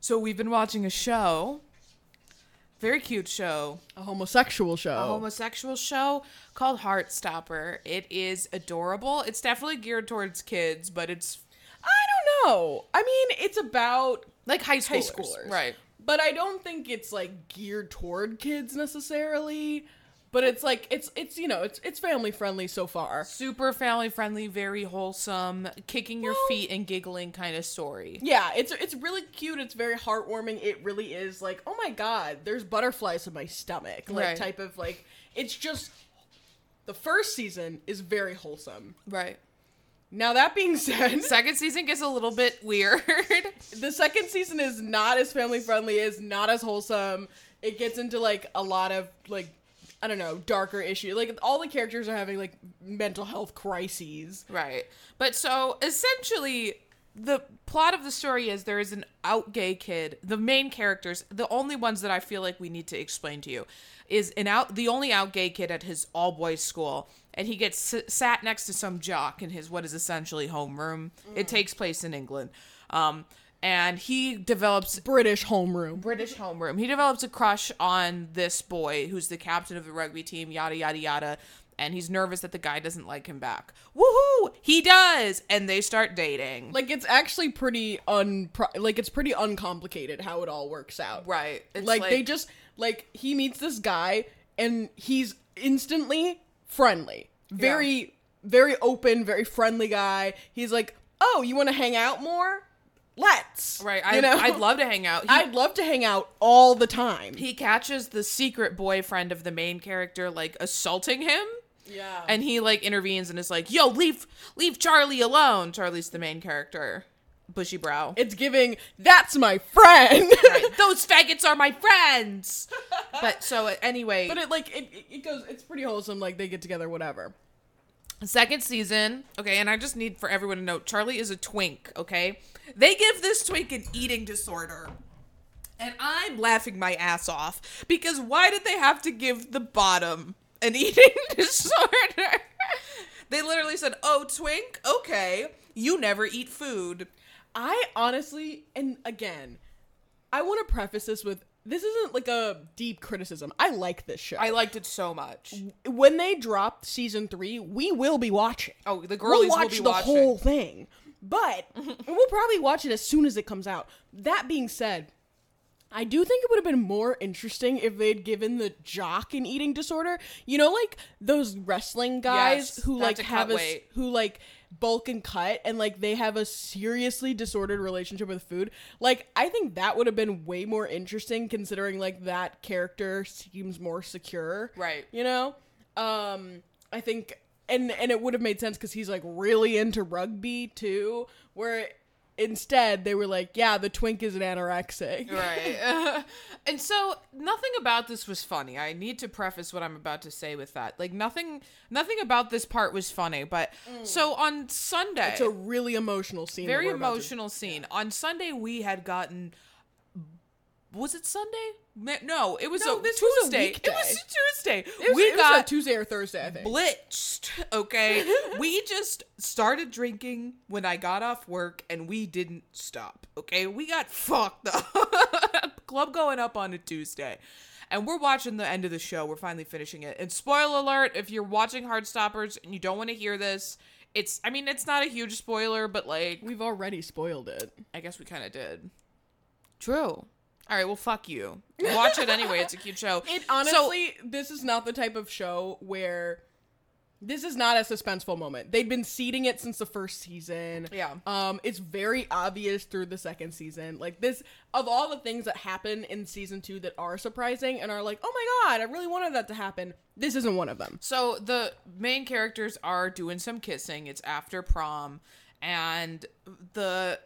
So we've been watching a show, very cute show, A homosexual show. a homosexual show called Heartstopper. It is adorable. It's definitely geared towards kids, but it's I don't know. I mean, it's about like high high schoolers, schoolers. right? But I don't think it's like geared toward kids necessarily. But it's like it's it's you know, it's it's family friendly so far. Super family friendly, very wholesome, kicking your Well- feet and giggling kind of story. Yeah, it's it's really cute. It's very heartwarming. It really is like, oh my god, there's butterflies in my stomach. Like Right. type of like it's just the first season is very wholesome. Right. Now that being said, Second season gets a little bit weird. the second season is not as family friendly, is not as wholesome. It gets into like a lot of like I don't know, darker issues. Like all the characters are having like mental health crises. Right. But so essentially, the plot of the story is there is an out gay kid. The main characters, the only ones that I feel like we need to explain to you, is an out the only out gay kid at his all boys school, and he gets s- sat next to some jock in his what is essentially homeroom. It takes place in England. Um, and he develops British homeroom. British homeroom. He develops a crush on this boy who's the captain of the rugby team, yada yada yada. And he's nervous that the guy doesn't like him back. Woohoo! He does, and they start dating. Like it's actually pretty un like it's pretty uncomplicated how it all works out. right? It's like, they just like he meets this guy and he's instantly friendly very very open very friendly guy he's like oh you want to hang out more let's right. you I, know I'd love to hang out. He, i'd love to hang out all the time he catches the secret boyfriend of the main character like assaulting him. yeah And he like intervenes and is like, "Yo, leave, leave Charlie alone." Charlie's the main character, bushy brow. it's giving that's my friend Right. Those faggots are my friends. But so uh, anyway, but it like it, it- it goes it's pretty wholesome like they get together whatever second season. Okay, and I just need for everyone to know Charlie is a twink. Okay, they give this twink an eating disorder. And I'm laughing my ass off because why did they have to give the bottom an eating disorder? they literally said, "Oh, twink, okay, you never eat food." I honestly, and again, I want to preface this with this isn't like a deep criticism. I like this show. I liked it so much. when they drop season three, we will be watching. Oh, the we'll girlies watch will be the watching. whole thing, but we'll probably watch it as soon as it comes out. That being said, I do think it would have been more interesting if they'd given the jock an eating disorder. You know, like those wrestling guys Yes, who like have a weight. who like bulk and cut and like they have a seriously disordered relationship with food. Like I think that would have been way more interesting considering like that character seems more secure Right. you know um i think and and it would have made sense because he's like really into rugby too where instead they were like yeah the twink is an anorexic. Right. And so nothing about this was funny. I need to preface what i'm about to say with that. Like nothing nothing about this part was funny but so on sunday Mm. it's a really emotional scene very we're to- emotional scene. On sunday we had gotten was it sunday? No it was No, a this was a tuesday. It was a tuesday. It was, we it got tuesday or thursday i think. blitzed okay? We just started drinking when i got off work and we didn't stop okay? We got fucked up. Club going up on a tuesday. And we're watching the end of the show. We're finally finishing it. And spoiler alert if you're watching heartstoppers and you don't want to hear this it's i mean it's not a huge spoiler but like we've already spoiled it. I guess we kind of did. True all right well fuck you watch it anyway it's a cute show it So- honestly this is not the type of show where this is not a suspenseful moment. They'd been seeding it since the first season. Yeah. Um, it's very obvious through the second season. Like this, of all the things that happen in season two that are surprising and are like, oh my god, I really wanted that to happen. This isn't one of them. So the main characters are doing some kissing. It's after prom, and the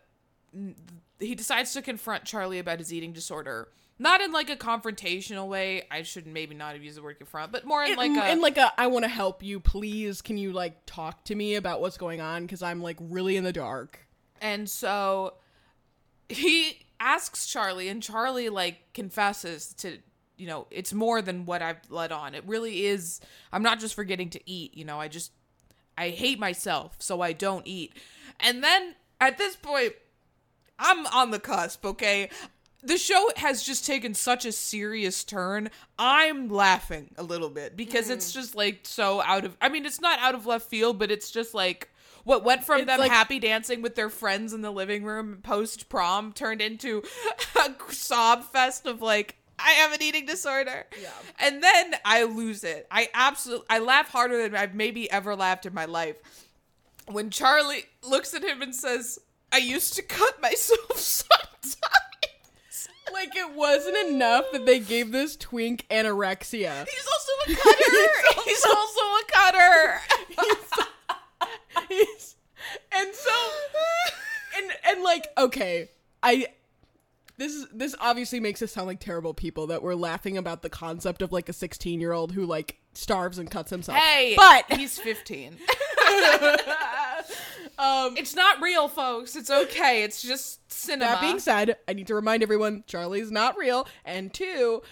he decides to confront Charlie about his eating disorder. Not in like a confrontational way. I should maybe not have used the word confront, but more in It- like a in like a, I want to help you. Please, can you like talk to me about what's going on? Because I'm like really in the dark. And so he asks Charlie, and Charlie like confesses to, you know, it's more than what I've let on. It really is. I'm not just forgetting to eat. You know, I just, I hate myself, so I don't eat. And then at this point, I'm on the cusp, okay? the show has just taken such a serious turn. I'm laughing a little bit because Mm. it's just like so out of I mean, it's not out of left field, but it's just like what went from It's them like- happy dancing with their friends in the living room post prom turned into a sob fest of like I have an eating disorder. Yeah. And then I lose it. I absolutely I laugh harder than I've maybe ever laughed in my life. When Charlie looks at him and says, I used to cut myself sometimes. Like it wasn't enough that they gave this twink anorexia. He's also a cutter. He's also a cutter. He's- and so and and like okay, I this is this obviously makes us sound like terrible people that we're laughing about the concept of like a 16 year old who like starves and cuts himself. Hey, but he's 15. um, It's not real, folks. It's okay. It's just cinema. that being said, I need to remind everyone Charlie's not real, and two,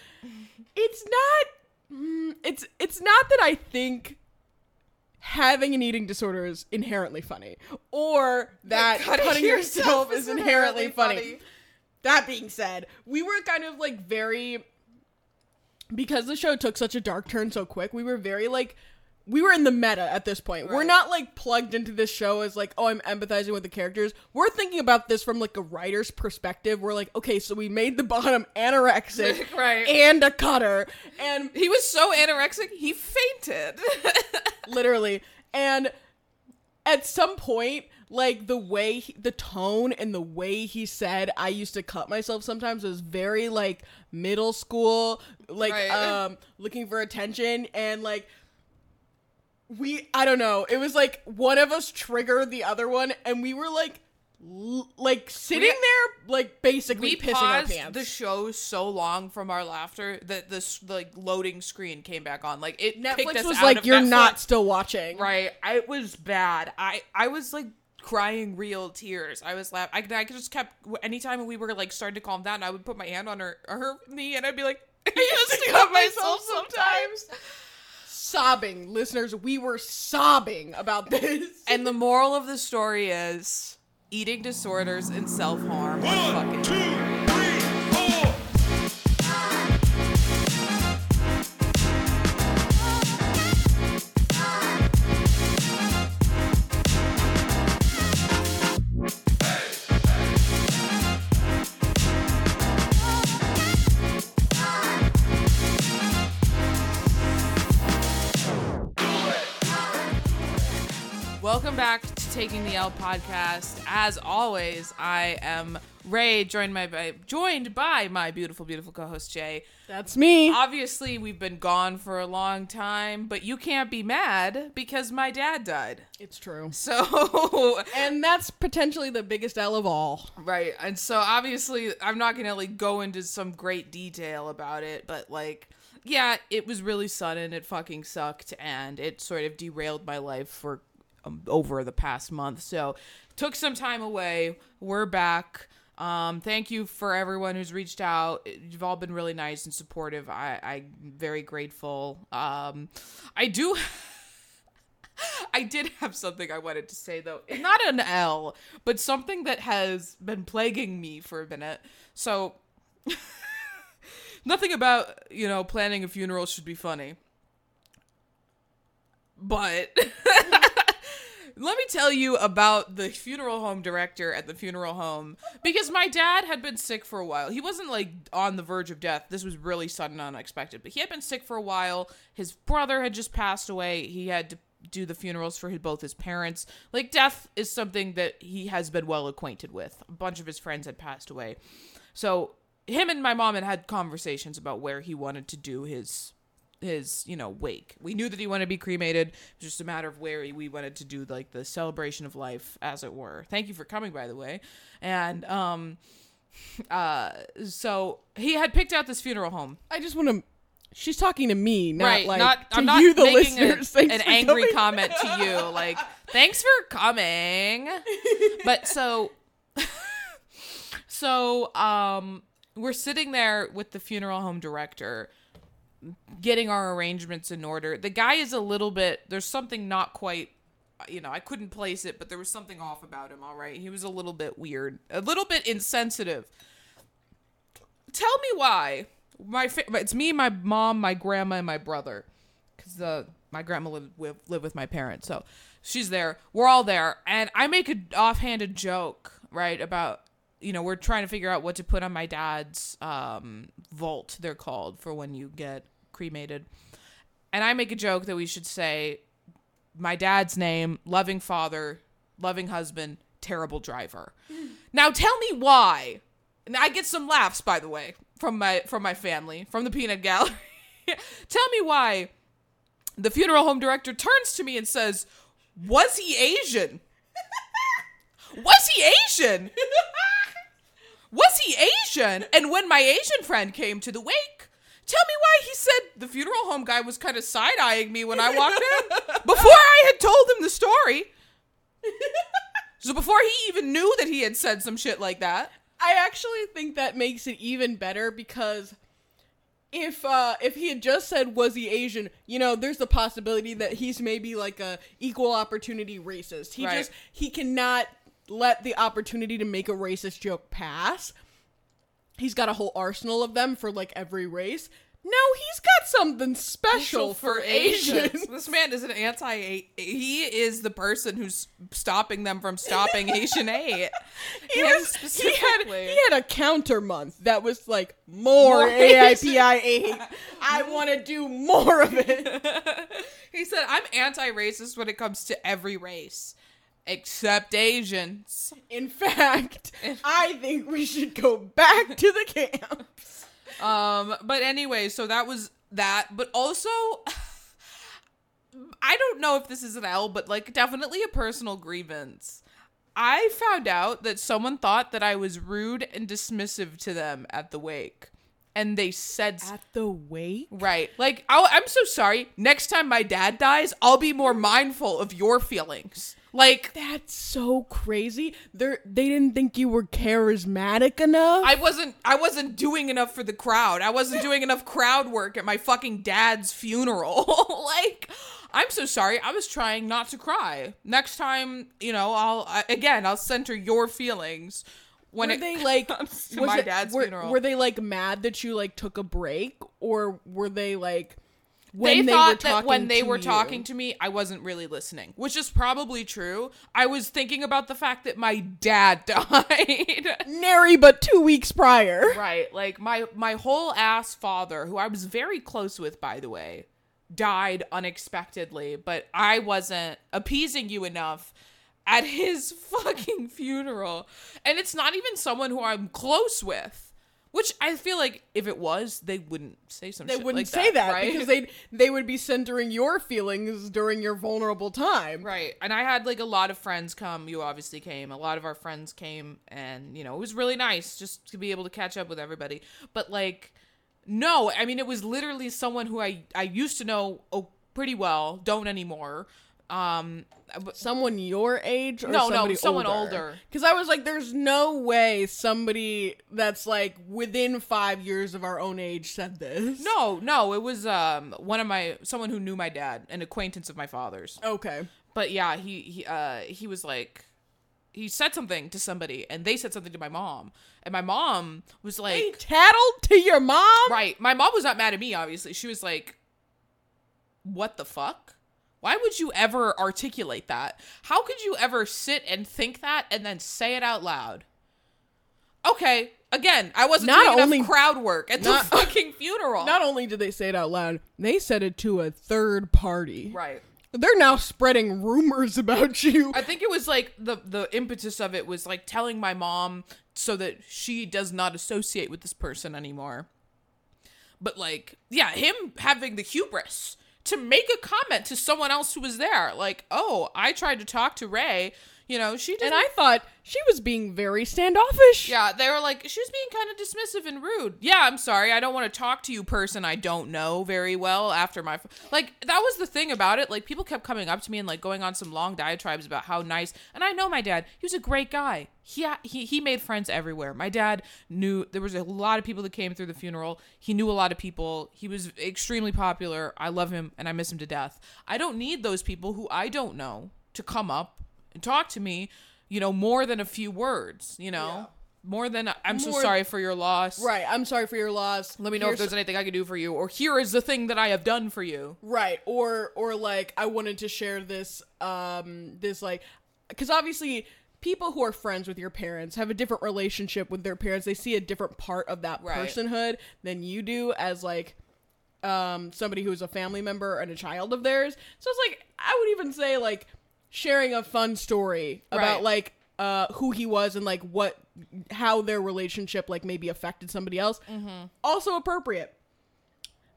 it's not. mm, It's it's not that I think having an eating disorder is inherently funny, or that cutting, yourself, is inherently funny. That being said, we were kind of like very because the show took such a dark turn so quick. We were very like we were in the meta at this point. We're not like plugged into this show as like, oh, I'm empathizing with the characters. We're thinking about this from like a writer's perspective. We're like, okay, so we made the bottom anorexic Right. and a cutter and He was so anorexic, he fainted. literally and at some point like the way he, the tone and the way he said i used to cut myself sometimes was very like middle school like Right. um looking for attention and like we i don't know it was like one of us triggered the other one and we were like l- like sitting We- there like basically we pissing our paused pants the show so long from our laughter that this like loading screen came back on. Like it netflix us was out like you're Netflix. not still watching right. I, it was bad. I I was like crying real tears. I was laughing. I, I just kept anytime we were like starting to calm down, I would put my hand on her her knee and I'd be like, I used to cut myself sometimes. sobbing listeners we were sobbing about this And the moral of the story is eating disorders and self harm One, fucking. two, Taking the L podcast. As always, I am Ray, joined my by, joined by my beautiful, beautiful co-host Jay. that's me Obviously, we've been gone for a long time, but you can't be mad because my dad died. it's true So, and that's potentially the biggest L of all. right, and so obviously, I'm not gonna like go into some great detail about it, but like. Yeah, it was really sudden. It fucking sucked, and it sort of derailed my life for um, over the past month. So, took some time away. We're back. Um, thank you for everyone who's reached out. You've all been really nice and supportive. I, I'm very grateful. Um, I do. I did have something I wanted to say though. Not an L, but something that has been plaguing me for a minute. So nothing about, you know, planning a funeral should be funny. But let me tell you about the funeral home director at the funeral home because my dad had been sick for a while. He wasn't like on the verge of death. This was really sudden and unexpected, but he had been sick for a while. His brother had just passed away. He had to do the funerals for his, both his parents. Like death is something that he has been well acquainted with. A bunch of his friends had passed away. So him and my mom had had conversations about where he wanted to do his his you know wake we knew that he wanted to be cremated it was just a matter of where he, we wanted to do like the celebration of life as it were thank you for coming by the way and um uh so he had picked out this funeral home I just want to. She's talking to me, not right like not to i'm not you, the making a- listeners. An angry coming. comment to you like thanks for coming but so so um we're sitting there with the funeral home director getting our arrangements in order the guy is a little bit there's something not quite you know i couldn't place it but there was something off about him all right he was a little bit weird a little bit insensitive tell me why. My fa- it's me, my mom, my grandma, and my brother, because uh, my grandma lived with live with my parents, so she's there. We're all there, and I make an offhanded joke, right, about you know we're trying to figure out what to put on my dad's um, vault. They're called for when you get cremated, and I make a joke that we should say my dad's name, loving father, loving husband, terrible driver. Now tell me why. And I get some laughs, by the way, from my from my family, from the peanut gallery. tell me why the funeral home director turns to me and says, Was he Asian? Was he Asian? Was he Asian? And when my Asian friend came to the wake, tell me why he said the funeral home guy was kind of side eyeing me when I walked in before I had told him the story. So before he even knew that he had said some shit like that. I actually think that makes it even better because if uh if he had just said was he Asian, you know, there's the possibility that he's maybe like a equal opportunity racist. He Right. just he cannot let the opportunity to make a racist joke pass. He's got a whole arsenal of them for like every race. No, he's got something special for, Asians. This man is an anti. He is the person who's stopping them from stopping Asian hate. He, was, he, had, he had a counter month that was like more, More AAPI 8. I want to do more of it. He said, "I'm anti-racist when it comes to every race, except Asians." In fact, I think we should go back to the camps. Um, but anyway, so that was that. But also, I don't know if this is an L, but like definitely a personal grievance. I found out that someone thought that I was rude and dismissive to them at the wake, and they said At the wake? right. Like, I'll, I'm so sorry. Next time my dad dies, I'll be more mindful of your feelings. Like, That's so crazy. They they didn't think you were charismatic enough. I wasn't I wasn't doing enough for the crowd. I wasn't doing enough crowd work at my fucking dad's funeral. like I'm so sorry. I was trying not to cry. Next time, you know, I'll I, again, I'll center your feelings when were they like was my it- dad's were, funeral. Were they like mad that you like took a break, or were they like they, were thought that when they were you? talking to me, I wasn't really listening, which is probably true. I was thinking about the fact that my dad died. nary but two weeks prior? Right. Like my my whole ass father, who I was very close with by the way, died unexpectedly, but I wasn't appeasing you enough at his fucking funeral. And it's not even someone who I'm close with. Which I feel like if it was, they wouldn't say some They shit wouldn't like say that, right? because they they would be centering your feelings during your vulnerable time. Right. And I had like a lot of friends come. You obviously came. A lot of our friends came and, you know, it was really nice just to be able to catch up with everybody. But like no, I mean it was literally someone who I I used to know oh, pretty well, don't anymore. Um but Someone your age or No, no, someone older? older. Because I was like, there's no way somebody that's like within five years of our own age said this. no, no, it was um one of my someone who knew my dad, an acquaintance of my father's. Okay. But yeah, he he uh he was like he said something to somebody and they said something to my mom. And my mom was like They tattled to your mom? Right. My mom was not mad at me, obviously. She was like, What the fuck? Why would you ever articulate that? How could you ever sit and think that and then say it out loud? Okay, again, I wasn't Not doing only- enough crowd work at not- the fucking funeral. Not only did they say it out loud, they said it to a third party. right. They're now spreading rumors about you. I think it was like the the impetus of it was like telling my mom so that she does not associate with this person anymore. But like, yeah, him having the hubris to make a comment to someone else who was there, like, "Oh, I tried to talk to Ray." You know, she didn't. and I thought she was being very standoffish. yeah, they were like, she was being kind of dismissive and rude. Yeah, I'm sorry, I don't want to talk to you, person I don't know very well. After my like, that was the thing about it. Like, people kept coming up to me and like going on some long diatribes about how nice. And I know my dad; he was a great guy. He he he made friends everywhere. My dad knew there was a lot of people that came through the funeral. He knew a lot of people. He was extremely popular. I love him and I miss him to death. I don't need those people who I don't know to come up talk to me. You know, more than a few words. You know. more than I'm so sorry for your loss. Right. I'm sorry for your loss. Let me know if there's anything I can do for you, or here is the thing that I have done for you. Right. Or or like I wanted to share this um this like cuz obviously people who are friends with your parents have a different relationship with their parents. They see a different part of that Right. personhood than you do as like um somebody who's a family member and a child of theirs. So it's like I would even say like sharing a fun story about Right. like uh who he was and like what how their relationship like maybe affected somebody else. Mm-hmm. Also appropriate.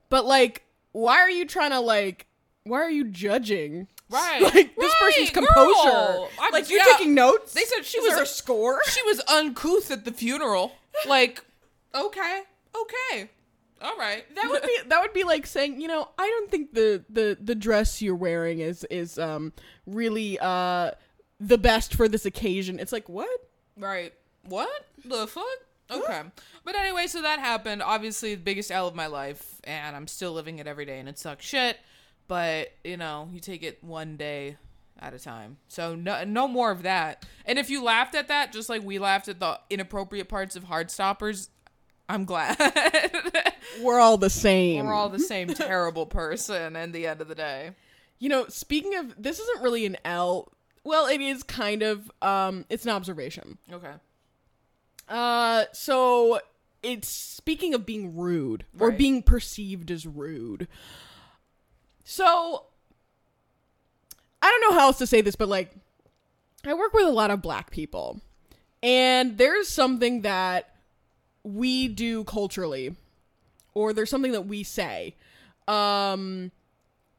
But like why are you trying to like why are you judging? Right. Like this person's composure. Like you're yeah. taking notes. They said she was a score. She was uncouth at the funeral. Like, okay, okay, all right. That would be that would be like saying, you know, I don't think the the the dress you're wearing is is um really uh the best for this occasion. It's like, what? right. What the fuck? Okay. But anyway, so that happened. Obviously, the biggest L of my life, and I'm still living it every day, and it sucks shit. But you know, you take it one day at a time. So no, no more of that. And if you laughed at that, just like we laughed at the inappropriate parts of Heartstoppers, I'm glad. We're all the same. We're all the same terrible person. In the end of the day. You know, speaking of this isn't really an L. Well, it is kind of um it's an observation. Okay. Uh so it's speaking of being rude or Right. being perceived as rude. So I don't know how else to say this, but like I work with a lot of black people. And there's something that we do culturally or there's something that we say. Um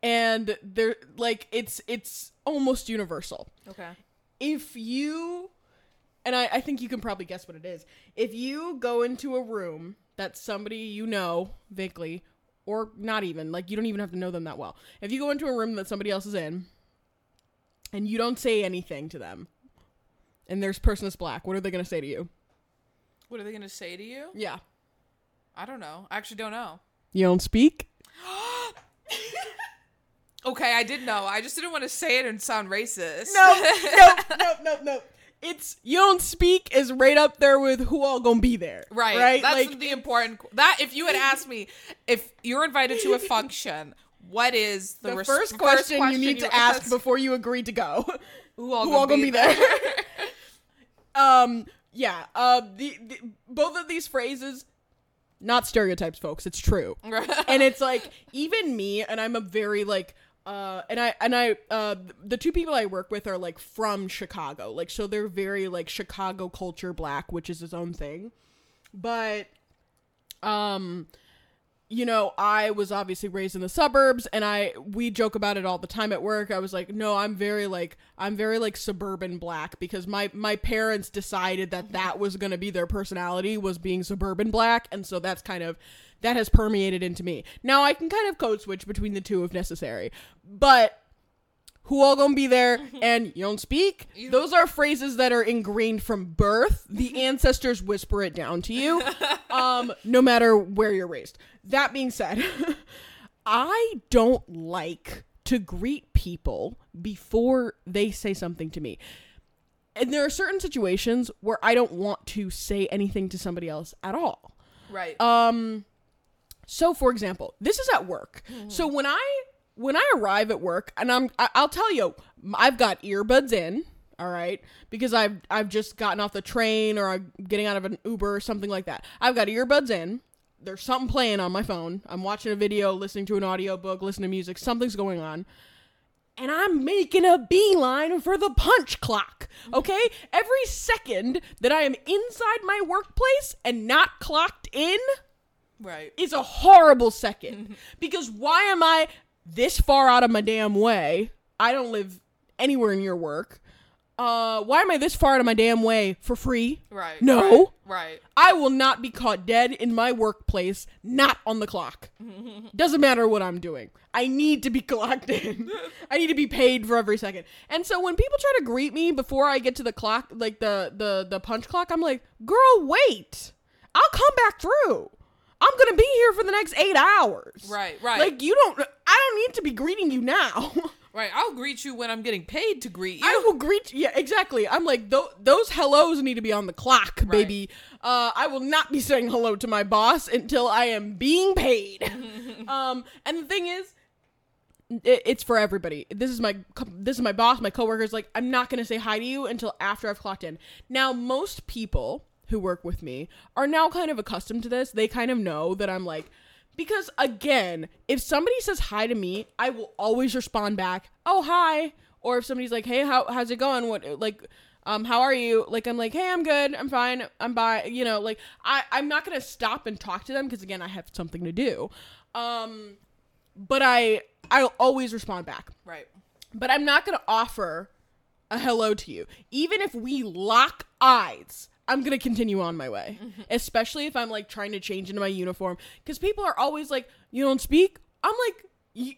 and there like it's it's almost universal Okay. if you and I, I think you can probably guess what it is if you go into a room that somebody you know vaguely or not even like you don't even have to know them that well if you go into a room that somebody else is in and you don't say anything to them and there's person is black what are they going to say to you What are they gonna say to you? yeah I don't know. I actually don't know. you don't speak Okay, I did know. I just didn't want to say it and sound racist. no no no no no it's you don't speak is right up there with who all gonna be there Right. right That's like the important. That if you had asked me if you're invited to a function, what is the, the res- first question, you need to ask ask before you agree to go. who all, Who gonna, all gonna be, be there? um, yeah. Uh, the, the both of these phrases, not stereotypes, folks. It's true, and it's like even me, and I'm a very like. Uh, and I and I uh the two people I work with are like from Chicago, like so they're very like Chicago culture black, which is its own thing. But um you know, I was obviously raised in the suburbs and I we joke about it all the time at work. I was like, "No, I'm very like I'm very like suburban black because my my parents decided that that was going to be their personality was being suburban black and so that's kind of that has permeated into me. Now I can kind of code switch between the two if necessary. But who all gonna be there and you don't speak? Those are phrases that are ingrained from birth. The ancestors whisper it down to you um no matter where you're raised. That being said i don't like to greet people before they say something to me. And there are certain situations where i don't want to say anything to somebody else at all. Right. um so for example, this is at work. So when I when I arrive at work and I'm I- I'll tell you, I've got earbuds in, all right? Because I've I've just gotten off the train or I'm getting out of an Uber or something like that. I've got earbuds in. There's something playing on my phone. I'm watching a video, listening to an audiobook, listening to music. Something's going on and I'm making a beeline for the punch clock. Okay? Every second that I am inside my workplace and not clocked in right. is a horrible second. because why am I this far out of my damn way? I don't live anywhere near work. Uh, why am I this far out of my damn way for free? Right. No. Right. I will not be caught dead in my workplace, not on the clock. Doesn't matter what I'm doing. I need to be clocked in. I need to be paid for every second. And so when people try to greet me before I get to the clock, like the the the punch clock, I'm like, "Girl, wait. I'll come back through. I'm going to be here for the next 8 hours." Right. Right. Like you don't I don't need to be greeting you now. Right. I'll greet you when I'm getting paid to greet you. I will greet. Yeah, exactly. I'm like tho- those hellos need to be on the clock, baby. Uh, I will not be saying hello to my boss until I am being paid. um, and the thing is, it, it's for everybody. This is my this is my boss, my coworkers. Like, I'm not gonna say hi to you until after I've clocked in. Now, most people who work with me are now kind of accustomed to this. They kind of know that I'm like. Because again, if somebody says hi to me, I will always respond back, "Oh, hi." Or if somebody's like, "Hey, how how's it going? What like um how are you?" Like I'm like, "Hey, I'm good. I'm fine. I'm by." You know, like I I'm not going to stop and talk to them because again, I have something to do. Um but I I'll always respond back. right. But I'm not going to offer a hello to you. Even if we lock eyes, I'm going to continue on my way. Especially if I'm like trying to change into my uniform cuz people are always like, "You don't speak?" I'm like, "You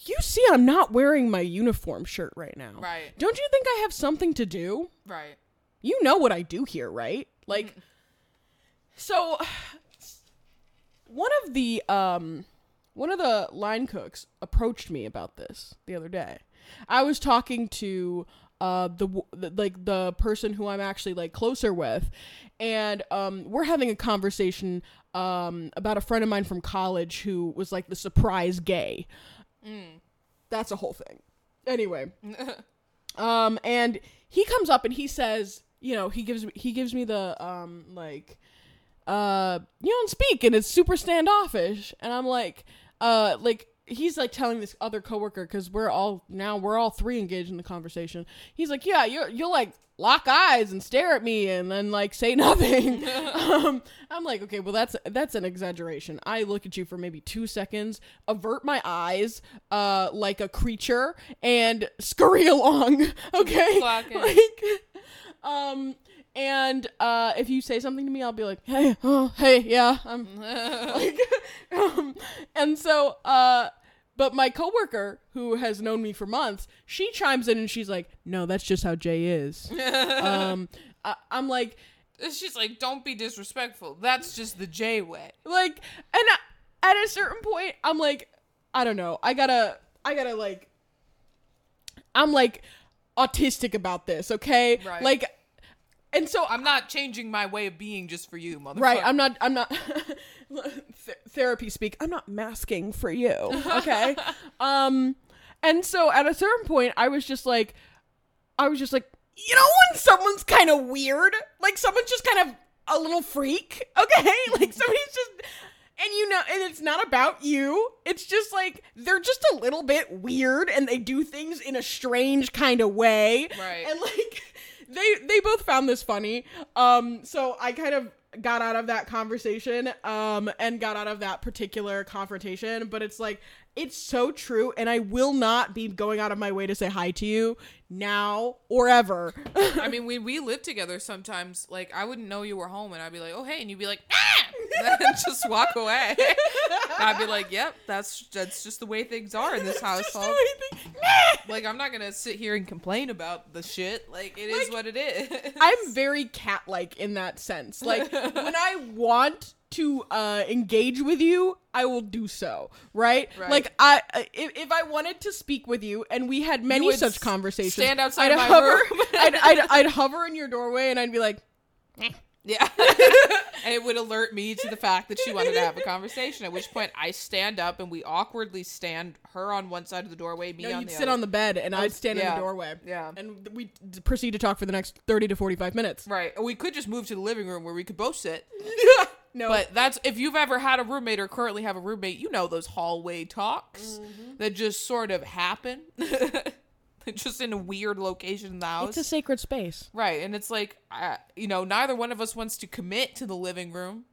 you see I'm not wearing my uniform shirt right now. Right. Don't you think I have something to do? Right. You know what I do here, right? Like so one of the um one of the line cooks approached me about this the other day. I was talking to uh the, the like the person who I'm actually like closer with and um we're having a conversation um about a friend of mine from college who was like the surprise gay. That's a whole thing. Anyway, um, and he comes up and he says, you know, he gives me he gives me the um like, uh, you don't speak, and it's super standoffish, and I'm like, uh, like he's like telling this other coworker because we're all now we're all three engaged in the conversation. He's like, yeah, you you'll like lock eyes and stare at me and then like say nothing. um, I'm like, okay, well that's that's an exaggeration. I look at you for maybe two seconds, avert my eyes, uh, like a creature, and scurry along. Okay, like, um. And uh, if you say something to me, I'll be like, "Hey, oh, hey, yeah, I'm like, um, and so, uh, but my coworker who has known me for months, she chimes in and she's like, "No, that's just how Jay is." um, I, I'm like, She's like, don't be disrespectful. That's just the J way. like, and I, at a certain point, I'm like, I don't know, I gotta, I gotta like, I'm like autistic about this, okay? Right. Like, and so I'm not changing my way of being just for you, motherfucker. Right, I'm not. I'm not. th- therapy speak. I'm not masking for you. Okay. um, and so at a certain point, I was just like, I was just like, you know, when someone's kind of weird, like someone's just kind of a little freak. Okay, like somebody's just. And you know, and it's not about you. It's just like they're just a little bit weird and they do things in a strange kind of way. Right. And like they they both found this funny. Um so I kind of got out of that conversation um and got out of that particular confrontation, but it's like it's so true and I will not be going out of my way to say hi to you now or ever. I mean, when we lived together, sometimes like I wouldn't know you were home, and I'd be like, "Oh, hey," and you'd be like, "Ah," and then just walk away. And I'd be like, "Yep, that's that's just the way things are in this Just the household." Like, I'm not gonna sit here and complain about the shit. Like, it is Like, what it is. I'm very cat like in that sense. Like when I want to uh engage with you, I will do so, right? Right. Like I if, if I wanted to speak with you and we had many such conversations, stand outside I'd my hover, room. I'd, I'd I'd hover in your doorway and I'd be like, Yeah. and it would alert me to the fact that she wanted to have a conversation, at which point I stand up and we awkwardly stand her on one side of the doorway, me no, on you'd the sit other. on the bed and I'd stand in the doorway. yeah. And we proceed to talk for the next 30 to 45 minutes. Right. Or we could just move to the living room where we could both sit. No. But that's if you've ever had a roommate or currently have a roommate, you know those hallway talks Mm-hmm. that just sort of happen. just in a weird location in the house. it's a sacred space. Right, and it's like, uh, you know, neither one of us wants to commit to the living room.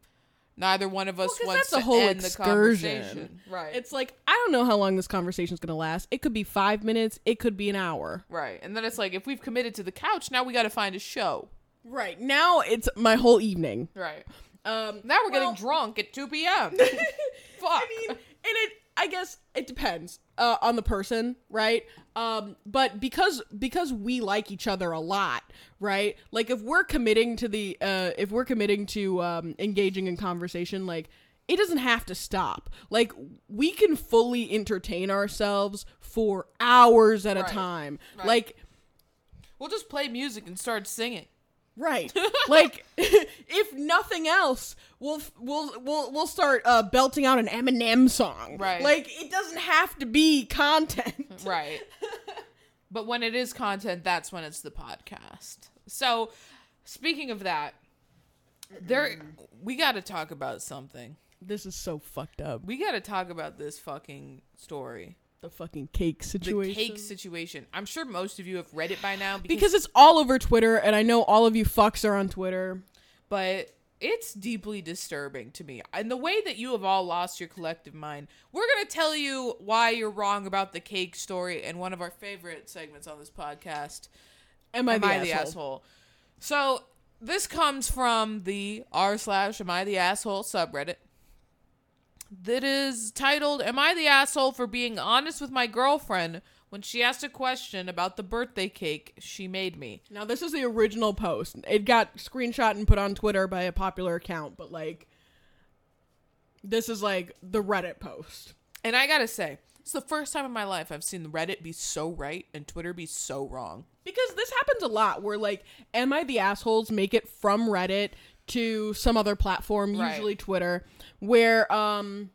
Neither one of us 'cause wants that's a to whole end the excursion. conversation. Right, It's like I don't know how long this conversation is going to last. It could be 5 minutes, it could be an hour. right, and then it's like if we've committed to the couch, now we got to find a show. Right. Now it's my whole evening. Right, Um now we're well, getting drunk at two p.m. Fuck. I mean, and it I guess it depends uh, on the person, right? Um, but because because we like each other a lot, right? Like if we're committing to the uh, if we're committing to um, engaging in conversation, like it doesn't have to stop. Like we can fully entertain ourselves for hours at a time. Right. Like We'll just play music and start singing. Right. like if nothing else, we'll we'll we'll we'll start uh, belting out an Eminem song. Right. Like it doesn't have to be content. Right. but when it is content, that's when it's the podcast. So, speaking of that, there we got to talk about something. This is so fucked up. We got to talk about this fucking story. The fucking cake situation. The cake situation. I'm sure most of you have read it by now because, because it's all over Twitter, and I know all of you fucks are on Twitter. but it's deeply disturbing to me. And the way that you have all lost your collective mind. We're going to tell you why you're wrong about the cake story in one of our favorite segments on this podcast. Am I, Am the, I asshole? the asshole? So this comes from the r slash Am I the asshole subreddit. That is titled "Am I the asshole for being honest with my girlfriend when she asked a question about the birthday cake she made me?" Now this is the original post. It got screenshot and put on Twitter by a popular account, but like, this is like the Reddit post. And I gotta say, it's the first time in my life I've seen Reddit be so right and Twitter be so wrong. Because this happens a lot where like am I the assholes make it from Reddit to some other platform, Right. usually Twitter, where um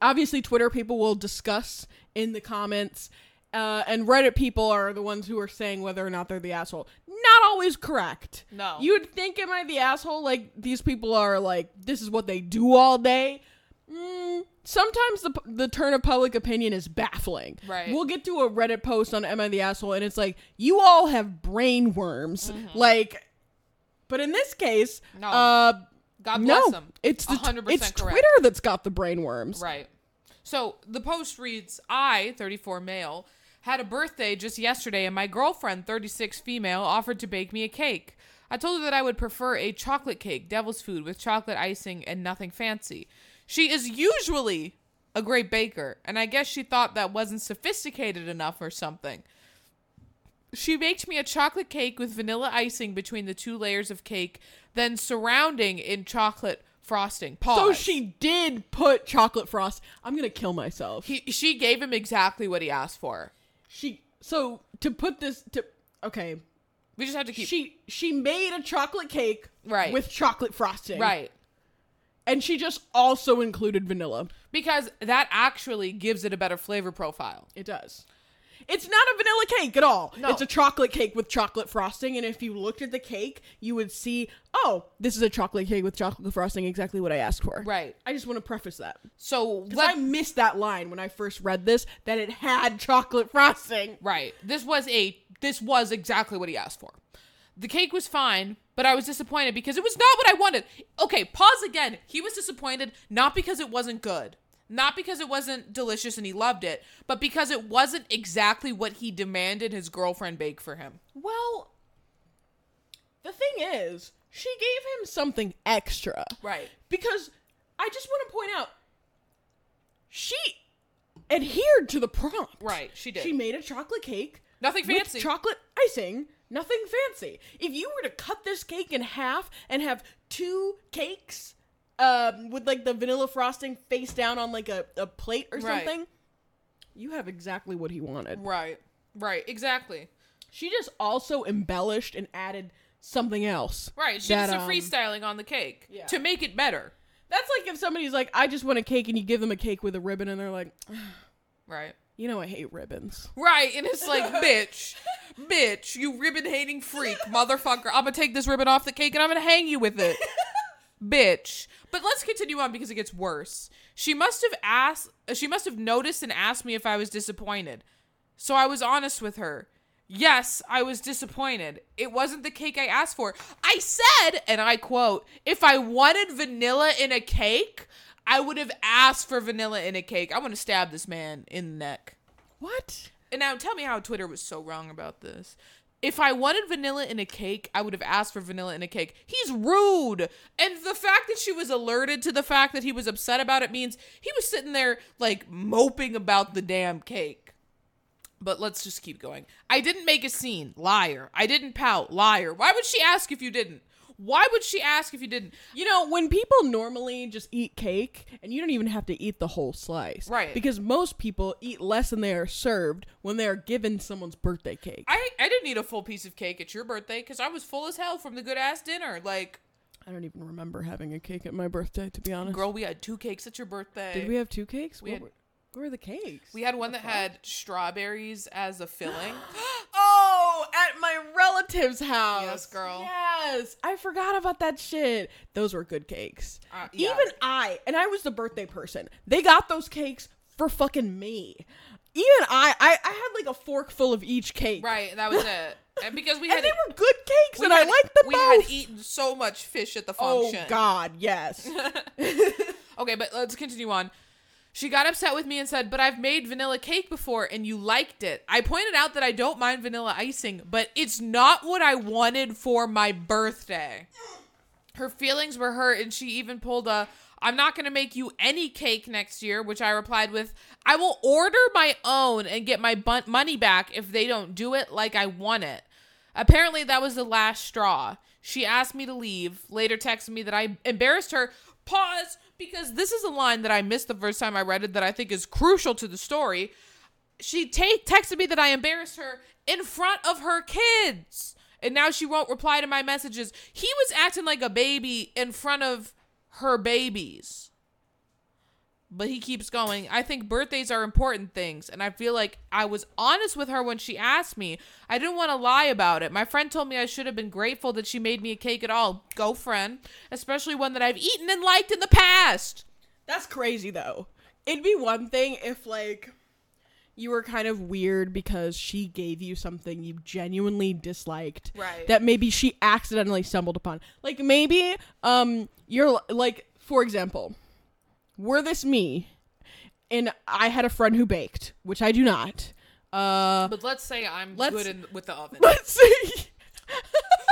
obviously Twitter people will discuss in the comments uh, and Reddit people are the ones who are saying whether or not they're the asshole. Not always correct. No. You'd think am I the asshole? Like these people are like this is what they do all day. Mm, sometimes the the turn of public opinion is baffling. Right. We'll get to a Reddit post on Am I the asshole, and it's like you all have brain worms. Like, but in this case, Mm-hmm. No. uh, God bless no, them. it's the 100% it's correct. Twitter that's got the brain worms. Right. So the post reads I, 34 male, had a birthday just yesterday, and my girlfriend, 36 female, offered to bake me a cake. I told her that I would prefer a chocolate cake, devil's food, with chocolate icing and nothing fancy. She is usually a great baker, and I guess she thought that wasn't sophisticated enough or something. She baked me a chocolate cake with vanilla icing between the two layers of cake, then surrounding in chocolate frosting. Pause. So she did put chocolate frost. I'm gonna kill myself. He, she gave him exactly what he asked for. she so to put this to okay. We just have to keep She she made a chocolate cake Right. with chocolate frosting. right And she just also included vanilla. because that actually gives it a better flavor profile. It does. It's not a vanilla cake at all. No. It's a chocolate cake with chocolate frosting. And if you looked at the cake, you would see, oh, this is a chocolate cake with chocolate frosting, exactly what I asked for. Right. I just want to preface that. So Because let, I missed that line when I first read this, that it had chocolate frosting. right. This was a this was exactly what he asked for. The cake was fine, but I was disappointed because it was not what I wanted. Okay, pause again. He was disappointed not because it wasn't good. Not because it wasn't delicious and he loved it, but because it wasn't exactly what he demanded his girlfriend bake for him. Well, the thing is, she gave him something extra. Right. Because I just want to point out, she adhered to the prompt. Right, she did. She made a chocolate cake. Nothing with fancy. chocolate icing. Nothing fancy. If you were to cut this cake in half and have two cakes um, with like the vanilla frosting face down on like a, a plate or Right. something, you have exactly what he wanted. Right. Right. Exactly. She just also embellished and added something else. Right. She that, did some um, freestyling on the cake yeah. to make it better. That's like if somebody's like, I just want a cake, and you give them a cake with a ribbon, and they're like, Right. you know, I hate ribbons. Right. And it's like, bitch, bitch, you ribbon hating freak, motherfucker. I'm going to take this ribbon off the cake and I'm going to hang you with it. bitch. But let's continue on because it gets worse. She must have asked, she must have noticed and asked me if I was disappointed. So I was honest with her. Yes, I was disappointed. It wasn't the cake I asked for. I said, and I quote, if I wanted vanilla in a cake, I would have asked for vanilla in a cake. I want to stab this man in the neck. What? And now tell me how Twitter was so wrong about this. If I wanted vanilla in a cake, I would have asked for vanilla in a cake. He's rude. And the fact that she was alerted to the fact that he was upset about it means he was sitting there like moping about the damn cake. But let's just keep going. I didn't make a scene. Liar. I didn't pout. Liar. Why would she ask if you didn't? Why would she ask if you didn't? You know, when people normally just eat cake, and you don't even have to eat the whole slice. Right. Because most people eat less than they are served when they are given someone's birthday cake. I I didn't eat a full piece of cake at your birthday because I was full as hell from the good ass dinner. Like, I don't even remember having a cake at my birthday, to be honest. girl, we had two cakes at your birthday. Did we have two cakes? We what, had- were, what were the cakes? We had one that had strawberries as a filling. Oh, at my relative's house. Yes, girl. Yes. I forgot about that shit. Those were good cakes. Uh, yeah. Even I, and I was the birthday person, they got those cakes for fucking me. Even I, I, I had like a fork full of each cake. right, that was it. And because we And had they were good cakes, and I had- liked them we both. had eaten so much fish at the function. oh. God, yes. Okay, but let's continue on. She got upset with me and said, But I've made vanilla cake before and you liked it. I pointed out that I don't mind vanilla icing, but it's not what I wanted for my birthday. Her feelings were hurt and she even pulled a, I'm not going to make you any cake next year, which I replied with, I will order my own and get my bun- money back if they don't do it like I want it. Apparently, that was the last straw. She asked me to leave, later texted me that I embarrassed her. Pause, because this is a line that I missed the first time I read it that I think is crucial to the story. She take texted me that I embarrassed her in front of her kids. And now she won't reply to my messages. He was acting like a baby in front of her babies. But he keeps going. I think birthdays are important things. And I feel like I was honest with her when she asked me. I didn't want to lie about it. My friend told me I should have been grateful that she made me a cake at all. Go, friend. Especially one that I've eaten and liked in the past. That's crazy though. It'd be one thing if like you were kind of weird because she gave you something you genuinely disliked. Right. That maybe she accidentally stumbled upon. Like maybe um you're like for example, were this me and I had a friend who baked, which I do not. Uh But let's say I'm Let's- good in, with the oven. let's see.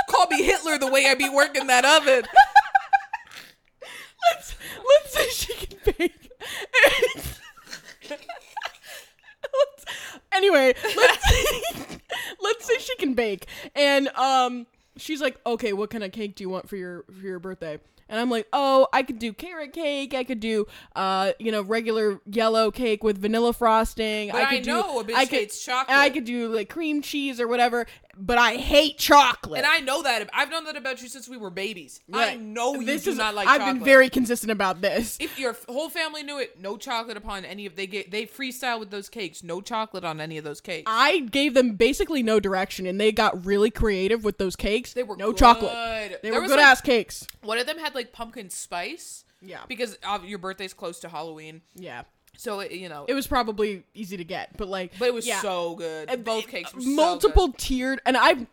Call me Hitler the way I be working that oven. let's let's say she can bake. Let's- anyway, let's say, let's say she can bake, and um, she's like, okay, what kind of cake do you want for your for your birthday? And I'm like, oh, I could do carrot cake. I could do, uh, you know, regular yellow cake with vanilla frosting. But I could know a do, bitch I could, hates chocolate. I could do like cream cheese or whatever. But I hate chocolate. And I know that. I've known that about you since we were babies. I Right. know you this do is, not like chocolate. I've chocolate. been very consistent about this. If your whole family knew it, no chocolate upon any of they get they freestyle with those cakes. No chocolate on any of those cakes. I gave them basically no direction, and they got really creative with those cakes. They were no good. chocolate. They There were good like- ass cakes. One of them had like pumpkin spice. Yeah. Because uh, your birthday's close to Halloween, Yeah, so it, you know. it was probably easy to get, but like, but it was yeah. so good. And Both cakes were so multiple good. tiered, and I.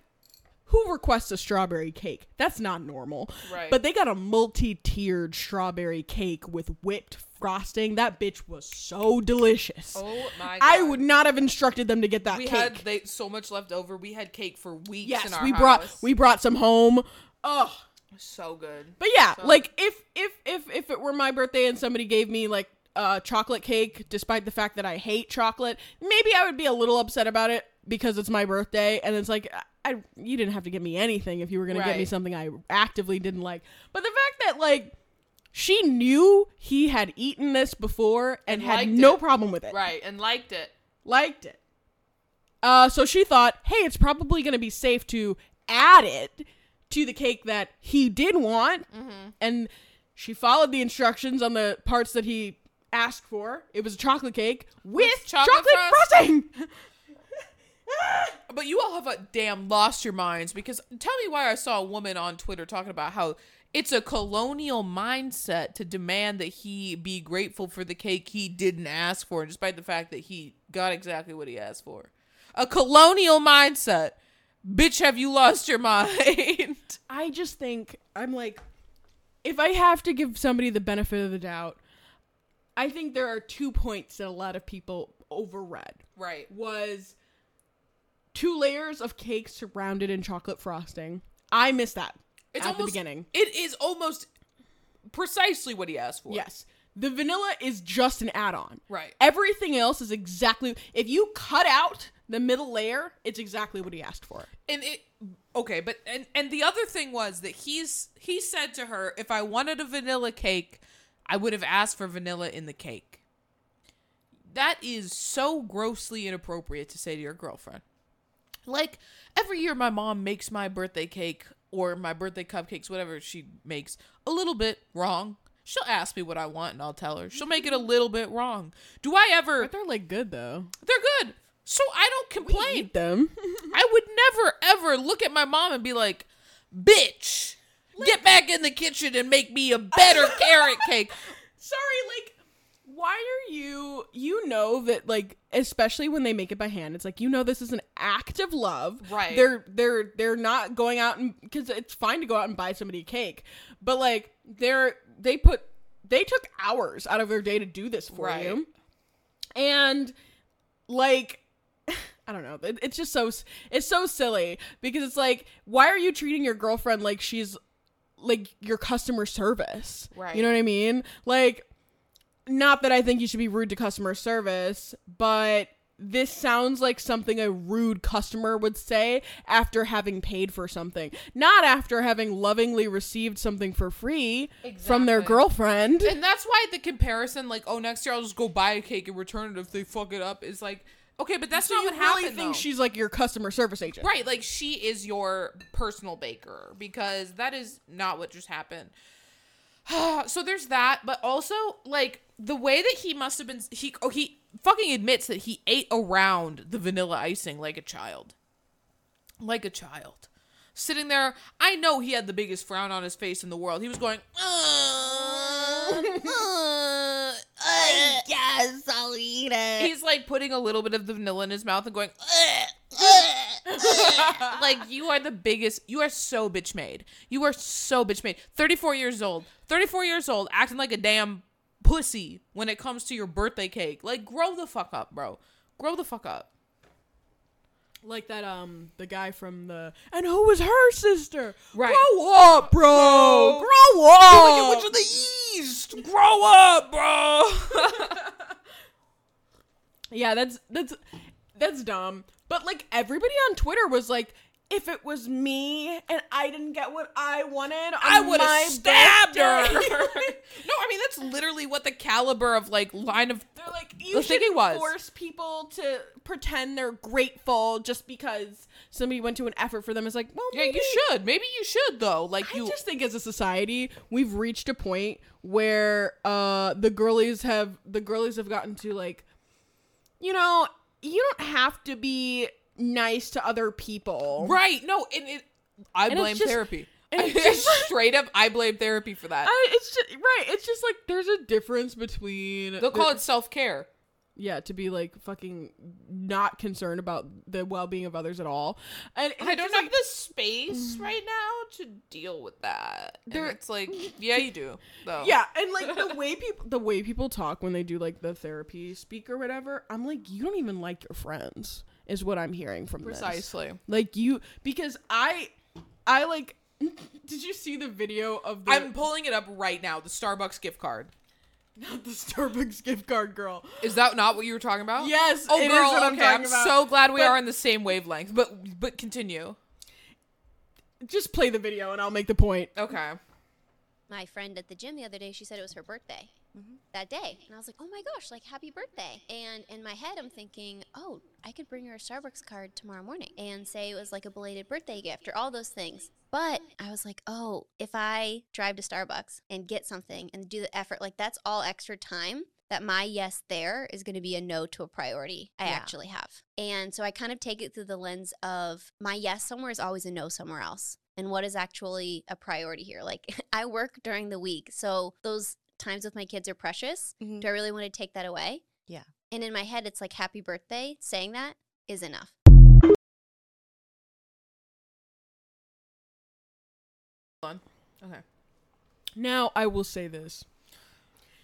Who requests a strawberry cake? That's not normal. Right. But they got a multi-tiered strawberry cake with whipped frosting. That bitch was so delicious. Oh my god! I would not have instructed them to get that We cake. had they so much left over. We had cake for weeks. in yes, our we brought we brought some home. Oh, so good. But yeah, So- like if if if if it were my birthday and somebody gave me like uh chocolate cake despite the fact that I hate chocolate, maybe I would be a little upset about it because it's my birthday and it's like I you didn't have to give me anything if you were going to get me something I actively didn't like. But the fact that like she knew he had eaten this before and, And had no it. problem with it. Right, and liked it. Liked it. Uh so she thought, "Hey, it's probably going to be safe to add it to the cake that he did want." Mm-hmm. And she followed the instructions on the parts that he asked for. It was a chocolate cake with, chocolate chocolate, frost- frosting. But you all have a damn lost your minds because tell me why I saw a woman on Twitter talking about how it's a colonial mindset to demand that he be grateful for the cake he didn't ask for, despite the fact that he got exactly what he asked for. A colonial mindset. Bitch, have you lost your mind? I just think I'm like if I have to give somebody the benefit of the doubt, I think there are two points that a lot of people overread. right. was two layers of cake surrounded in chocolate frosting. I missed that It's at almost, the beginning. It is almost precisely what he asked for. Yes. The vanilla is just an add-on. Right. Everything else is exactly if you cut out the middle layer, it's exactly what he asked for. And it Okay, but and and the other thing was that he's he said to her, if I wanted a vanilla cake, I would have asked for vanilla in the cake. That is so grossly inappropriate to say to your girlfriend. Like every year my mom makes my birthday cake or my birthday cupcakes, whatever she makes, a little bit wrong. She'll ask me what I want and I'll tell her. She'll make it a little bit wrong. Do I ever But they're like good though. They're good. So I don't complain. Them. I would never ever look at my mom and be like, "Bitch, get back in the kitchen and make me a better carrot cake." Sorry, like why are you you know that like especially when they make it by hand it's like you know this is an act of love Right. they're they're they're not going out and because it's fine to go out and buy somebody a cake but like they're they put they took hours out of their day to do this for Right. you and like I don't know. It- It's just so it's so silly because it's like, why are you treating your girlfriend like she's like your customer service? Right. You know what I mean? Like, not that I think you should be rude to customer service, but this sounds like something a rude customer would say after having paid for something, not after having lovingly received something for free from their girlfriend. And that's why the comparison, like, "Oh, next year I'll just go buy a cake and return it if they fuck it up," is like, okay, but that's So not you what really happened. think though. she's like your customer service agent? right? Like, she is your personal baker because that is not what just happened. so there's that, but also like the way that he must have been he oh he fucking admits that he ate around the vanilla icing like a child. Like a child. Sitting there, I know he had the biggest frown on his face in the world. He was going, uh, uh, like putting a little bit of the vanilla in his mouth and going, like you are the biggest. You are so bitch made. You are so bitch made. Thirty four years old. Thirty four years old, acting like a damn pussy when it comes to your birthday cake. Like grow the fuck up, bro. Grow the fuck up. Like that, um, the guy from the and who was her sister? Right. Grow up, bro. Grow up. it went to the east. Grow up, bro. yeah, that's that's that's dumb. But like everybody on Twitter was like, if it was me and I didn't get what I wanted, I would have stabbed her. no, I mean that's literally what the caliber of like line of They're like, you The should was- force people to pretend they're grateful just because somebody went to an effort for them. It's like, well, Yeah, maybe you should. Maybe you should though. Like I you just think as a society, we've reached a point where uh the girlies have the girlies have gotten to like you know, you don't have to be nice to other people. Right. No, and it I And blame just- therapy. and it's just- straight up I blame therapy for that. I, it's just right. It's just like there's a difference between They'll call it self-care. Yeah to be like fucking not concerned about the well being of others at all, and I don't have like, the space mm. right now to deal with that. And it's like, yeah, you do. Though. Yeah, and like the way people the way people talk when they do like the therapy speak or whatever, I'm like, you don't even like your friends, is what I'm hearing from this. precisely. Like you because I I like did you see the video of the I'm pulling it up right now. The Starbucks gift card. Not the Starbucks gift card girl. Is that not what you were talking about? Yes, Oh, it is girl. what I'm okay, talking I'm about. so glad we But- are on the same wavelength. But but continue. Just play the video and I'll make the point. Okay. my friend at the gym the other day, she said it was her birthday Mm-hmm. that day. And I was like, oh my gosh, like happy birthday. And in my head, I'm thinking, oh, I could bring her a Starbucks card tomorrow morning and say it was like a belated birthday gift or all those things. But I was like, oh, if I drive to Starbucks and get something and do the effort, like that's all extra time that my yes there is going to be a no to a priority I Yeah. actually have. And so I kind of take it through the lens of my yes somewhere is always a no somewhere else. And what is actually a priority here? Like I work during the week. So those times with my kids are precious. Mhm. Do I really want to take that away? Yeah. And in my head it's like happy birthday, saying that is enough. Hold on. Okay. Now I will say this.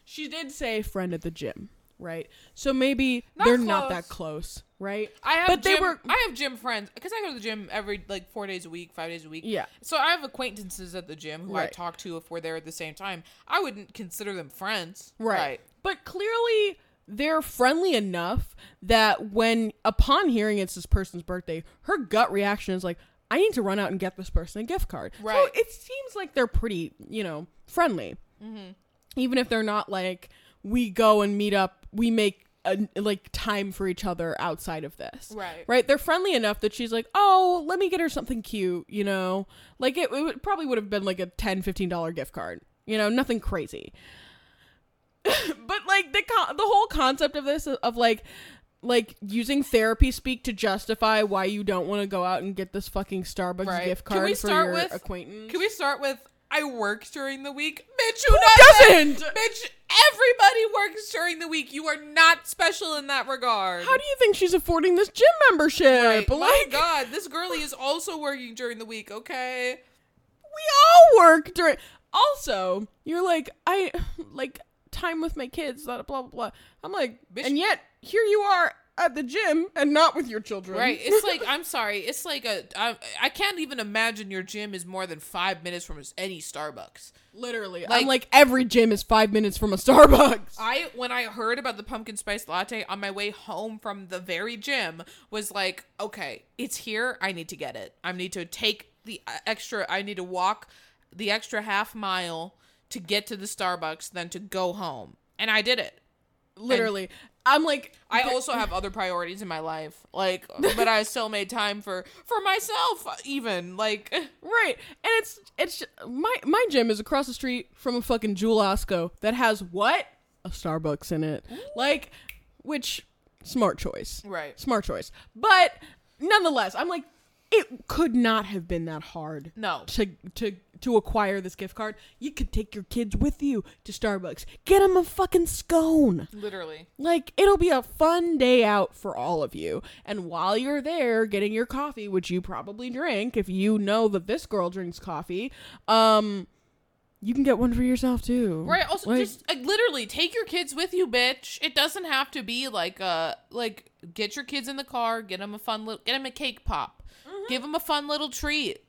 She did say friend at the gym, right? So maybe Not they're not that close. Right? I have But they were- I have gym friends because I go to the gym every like four days a week, five days a week. Yeah. So I have acquaintances at the gym who I talk to if we're there at the same time. I wouldn't consider them friends. Right. But clearly they're friendly enough that when upon hearing it's this person's birthday, her gut reaction is like, I need to run out and get this person a gift card. Right. So Right. it seems like they're pretty, you know, friendly. Mm-hmm. Even if they're not like, we go and meet up, we make a, like time for each other outside of this. Right. Right. They're friendly enough that she's like, oh, let me get her something cute, you know? Like it, it would, probably would have been like a $10, $15 gift card, you know, nothing crazy. but like the con- the whole concept of this of like like using therapy speak to justify why you don't want to go out and get this fucking Starbucks Right. gift Can card we for start your with- acquaintance. Can we start with I work during the week? Bitch, who, Who doesn't? doesn't? Bitch, everybody works during the week. You are not special in that regard. How do you think she's affording this gym membership? Right. Like My God, this girlie is also working during the week. Okay. we all work during. Also, you're like I like time with my kids. Blah blah blah. blah. I'm like, Bitch- and yet here you are at the gym and not with your children. Right. It's like I'm sorry. It's like a I, I can't even imagine your gym is more than five minutes from any Starbucks. literally. Like- I'm like every gym is five minutes from a Starbucks. I when I heard about the pumpkin spice latte on my way home from the very gym was like, okay, it's here. I need to get it. I need to take the uh, extra. I need to walk the extra half mile to get to the Starbucks, than to go home, and I did it. literally. I'm like I also have other priorities in my life, like, but I still made time for for myself, even like. Right. And it's it's my my gym is across the street from a fucking Jewel Osco that has what? A Starbucks in it. Like which smart choice. Right. Smart choice. But nonetheless, I'm like it could not have been that hard No. to to to acquire this gift card. You could take your kids with you to Starbucks. Get them a fucking scone. Literally. Like it'll be a fun day out for all of you. And while you're there getting your coffee, which you probably drink if you know that this girl drinks coffee, um you can get one for yourself too. Right. Also, Like, just like literally take your kids with you, bitch. It doesn't have to be like uh like get your kids in the car, get them a fun little, get them a cake pop, give them a fun little treat.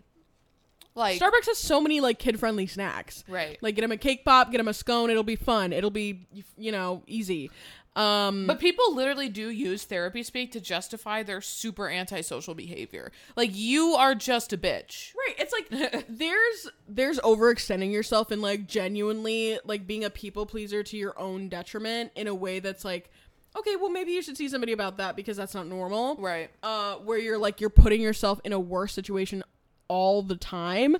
Like Starbucks has so many like kid-friendly snacks. Right. Like get them a cake pop, get them a scone, it'll be fun. It'll be you know, easy. Um But people literally do use therapy speak to justify their super antisocial behavior. Like you are just a bitch. Right. It's like there's there's overextending yourself and like genuinely like being a people pleaser to your own detriment in a way that's like, okay, well maybe you should see somebody about that because that's not normal. Right. Uh where you're like you're putting yourself in a worse situation all the time.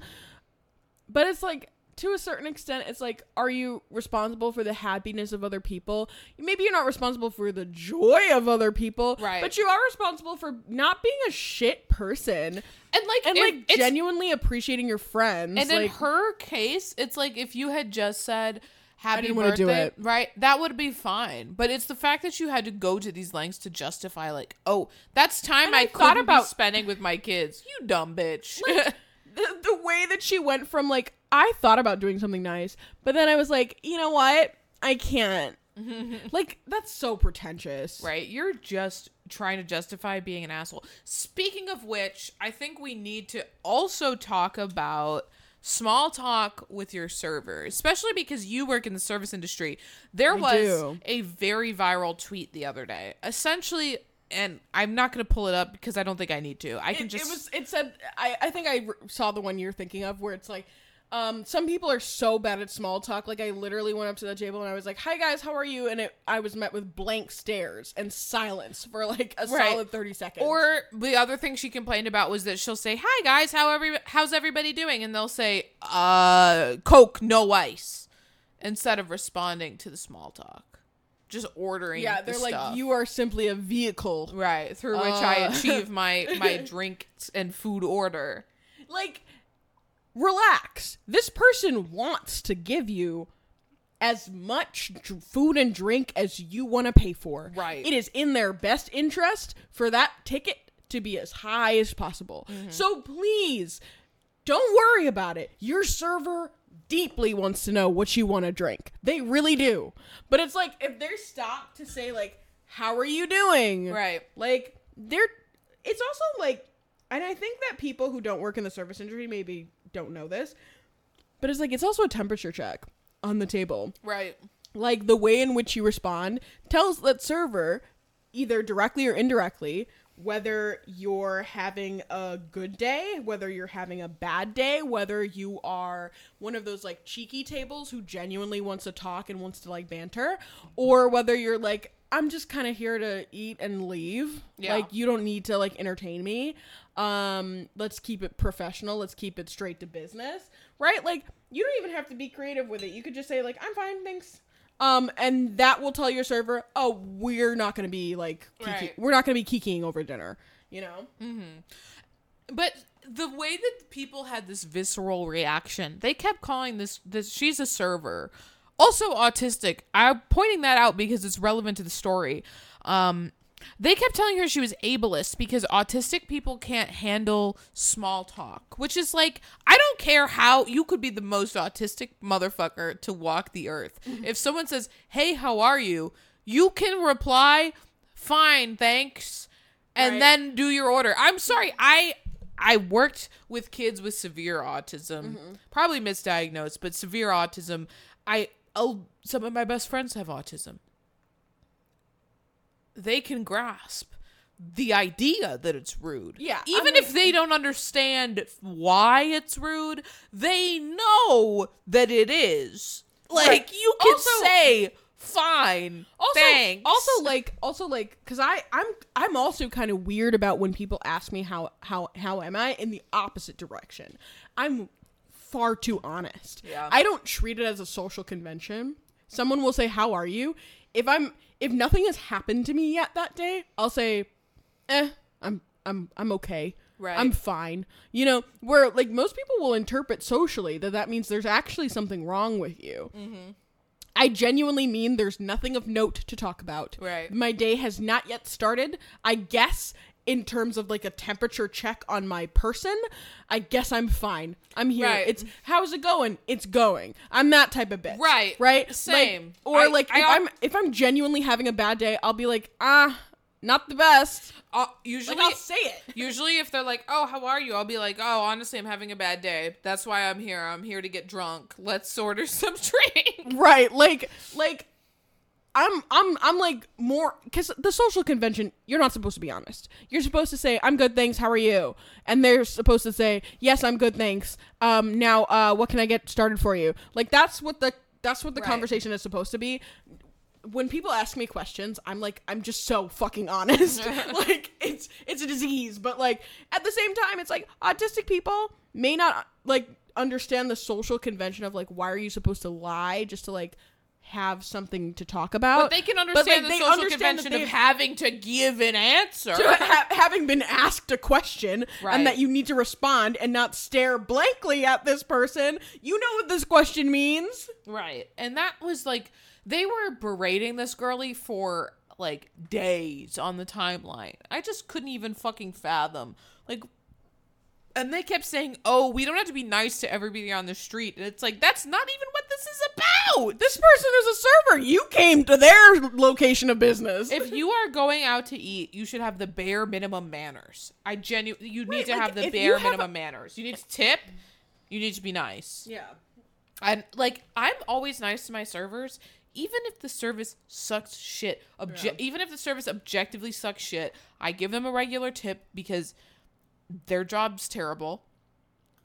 But it's like to a certain extent, it's like, are you responsible for the happiness of other people? Maybe you're not responsible for the joy of other people, Right. But you are responsible for not being a shit person And like and like genuinely appreciating your friends. And in her case, it's like if you had just said happy didn't birthday, do it. right? That would be fine. But it's the fact that you had to go to these lengths to justify, like, oh, that's time And I, I thought about spending with my kids. You dumb bitch. the, the way that she went from like I thought about doing something nice, but then I was like, you know what? I can't. like that's so pretentious. right? You're just trying to justify being an asshole. Speaking of which, I think we need to also talk about small talk with your server, especially because you work in the service industry. There I was do. a very viral tweet the other day. Essentially, and I'm not going to pull it up because I don't think I need to. I can It, just it was it said I I think I saw the one you're thinking of where it's like um some people are so bad at small talk like I literally went up to the table and I was like, "Hi guys, how are you?" and it I was met with blank stares and silence for like a Right. solid 30 seconds. Or the other thing she complained about was that she'll say, "Hi guys, how every how's everybody doing?" and they'll say, "Uh, Coke, no ice," instead of responding to the small talk, just ordering. yeah, they're like stuff. you are simply a vehicle right through which I Uh. achieve my my drink and food order. like relax. This person wants to give you as much dr- food and drink as you want to pay for. Right. it is in their best interest for that ticket to be as high as possible. Mm-hmm. So please don't worry about it. Your server deeply wants to know what you want to drink. They really do. But it's like if they're stopped to say like how are you doing? Right. like they're it's also like and I think that people who don't work in the service industry maybe don't know this. But it's like it's also a temperature check on the table. Right. Like the way in which you respond tells that server either directly or indirectly whether you're having a good day, whether you're having a bad day, whether you are one of those like cheeky tables who genuinely wants to talk and wants to like banter, or whether you're like, I'm just kind of here to eat and leave. Yeah. Like you don't need to like entertain me. Um, let's keep it professional. Let's keep it straight to business. Right? Like you don't even have to be creative with it. You could just say like, I'm fine, thanks. Um, and that will tell your server, oh, we're not gonna be like, kiki- Right. we're not gonna be kikiing over dinner. You know? Mhm. But the way that people had this visceral reaction, they kept calling this this she's a server. Also autistic. I'm pointing that out because it's relevant to the story. Um they kept telling her she was ableist because autistic people can't handle small talk, which is like, I don't care how you could be the most autistic motherfucker to walk the earth. If someone says, Hey, how are you? You can reply, Fine, thanks, and Right. then do your order. I'm sorry, I I worked with kids with severe autism, probably misdiagnosed, but severe autism. I oh, some of my best friends have autism. They can grasp the idea that it's rude. Yeah, I Even mean- if they don't understand why it's rude, they know that it is. Like you can Also- say fine. Also, thanks. also like, also like, cause I, I'm, I'm also kind of weird about when people ask me how, how, how am I in the opposite direction. I'm far too honest. Yeah. I don't treat it as a social convention. Someone will say, "How are you?" If I'm, if nothing has happened to me yet that day, I'll say, "Eh, I'm, I'm, I'm okay." Right. I'm fine. You know, where like most people will interpret socially that that means there's actually something wrong with you. I genuinely mean there's nothing of note to talk about. Right. My day has not yet started. I guess in terms of like a temperature check on my person, I guess I'm fine. I'm here. Right. It's how's it going? It's going. I'm that type of bitch. Right. Right. Like- Same. or I- like I if al- I'm if I'm genuinely having a bad day, I'll be like, ah, not the best. Uh, usually, Like I'll say it. usually if they're like, "Oh, how are you?" I'll be like, "Oh, honestly, I'm having a bad day. That's why I'm here. I'm here to get drunk. Let's order some drink." right like like i'm i'm i'm like more because the social convention you're not supposed to be honest. You're supposed to say i'm good thanks how are you? And they're supposed to say yes i'm good thanks. Um now uh what can i get started for you? Like that's what the that's what the Right. conversation is supposed to be. When people ask me questions i'm like i'm just so fucking honest. Like it's it's a disease. But like at the same time it's like autistic people may not like understand the social convention of like why are you supposed to lie just to like have something to talk about But they can like, understand the they social understand convention of having to give an answer. to ha- having been asked a question Right. and that you need to respond and not stare blankly at this person you know what this question means Right. And that was like they were berating this girlie for like days on the timeline. I just couldn't even fucking fathom. Like and they kept saying, "Oh, we don't have to be nice to everybody on the street." And it's like that's not even what this is about. this person is a server you came to their location of business if you are going out to eat, you should have the bare minimum manners. I genu you need to like, have the bare minimum manners. You need to tip. You need to be nice. yeah And like I'm always nice to my servers, even if the service sucks shit. Obje- Even if the service objectively sucks shit, I give them a regular tip because their job's terrible,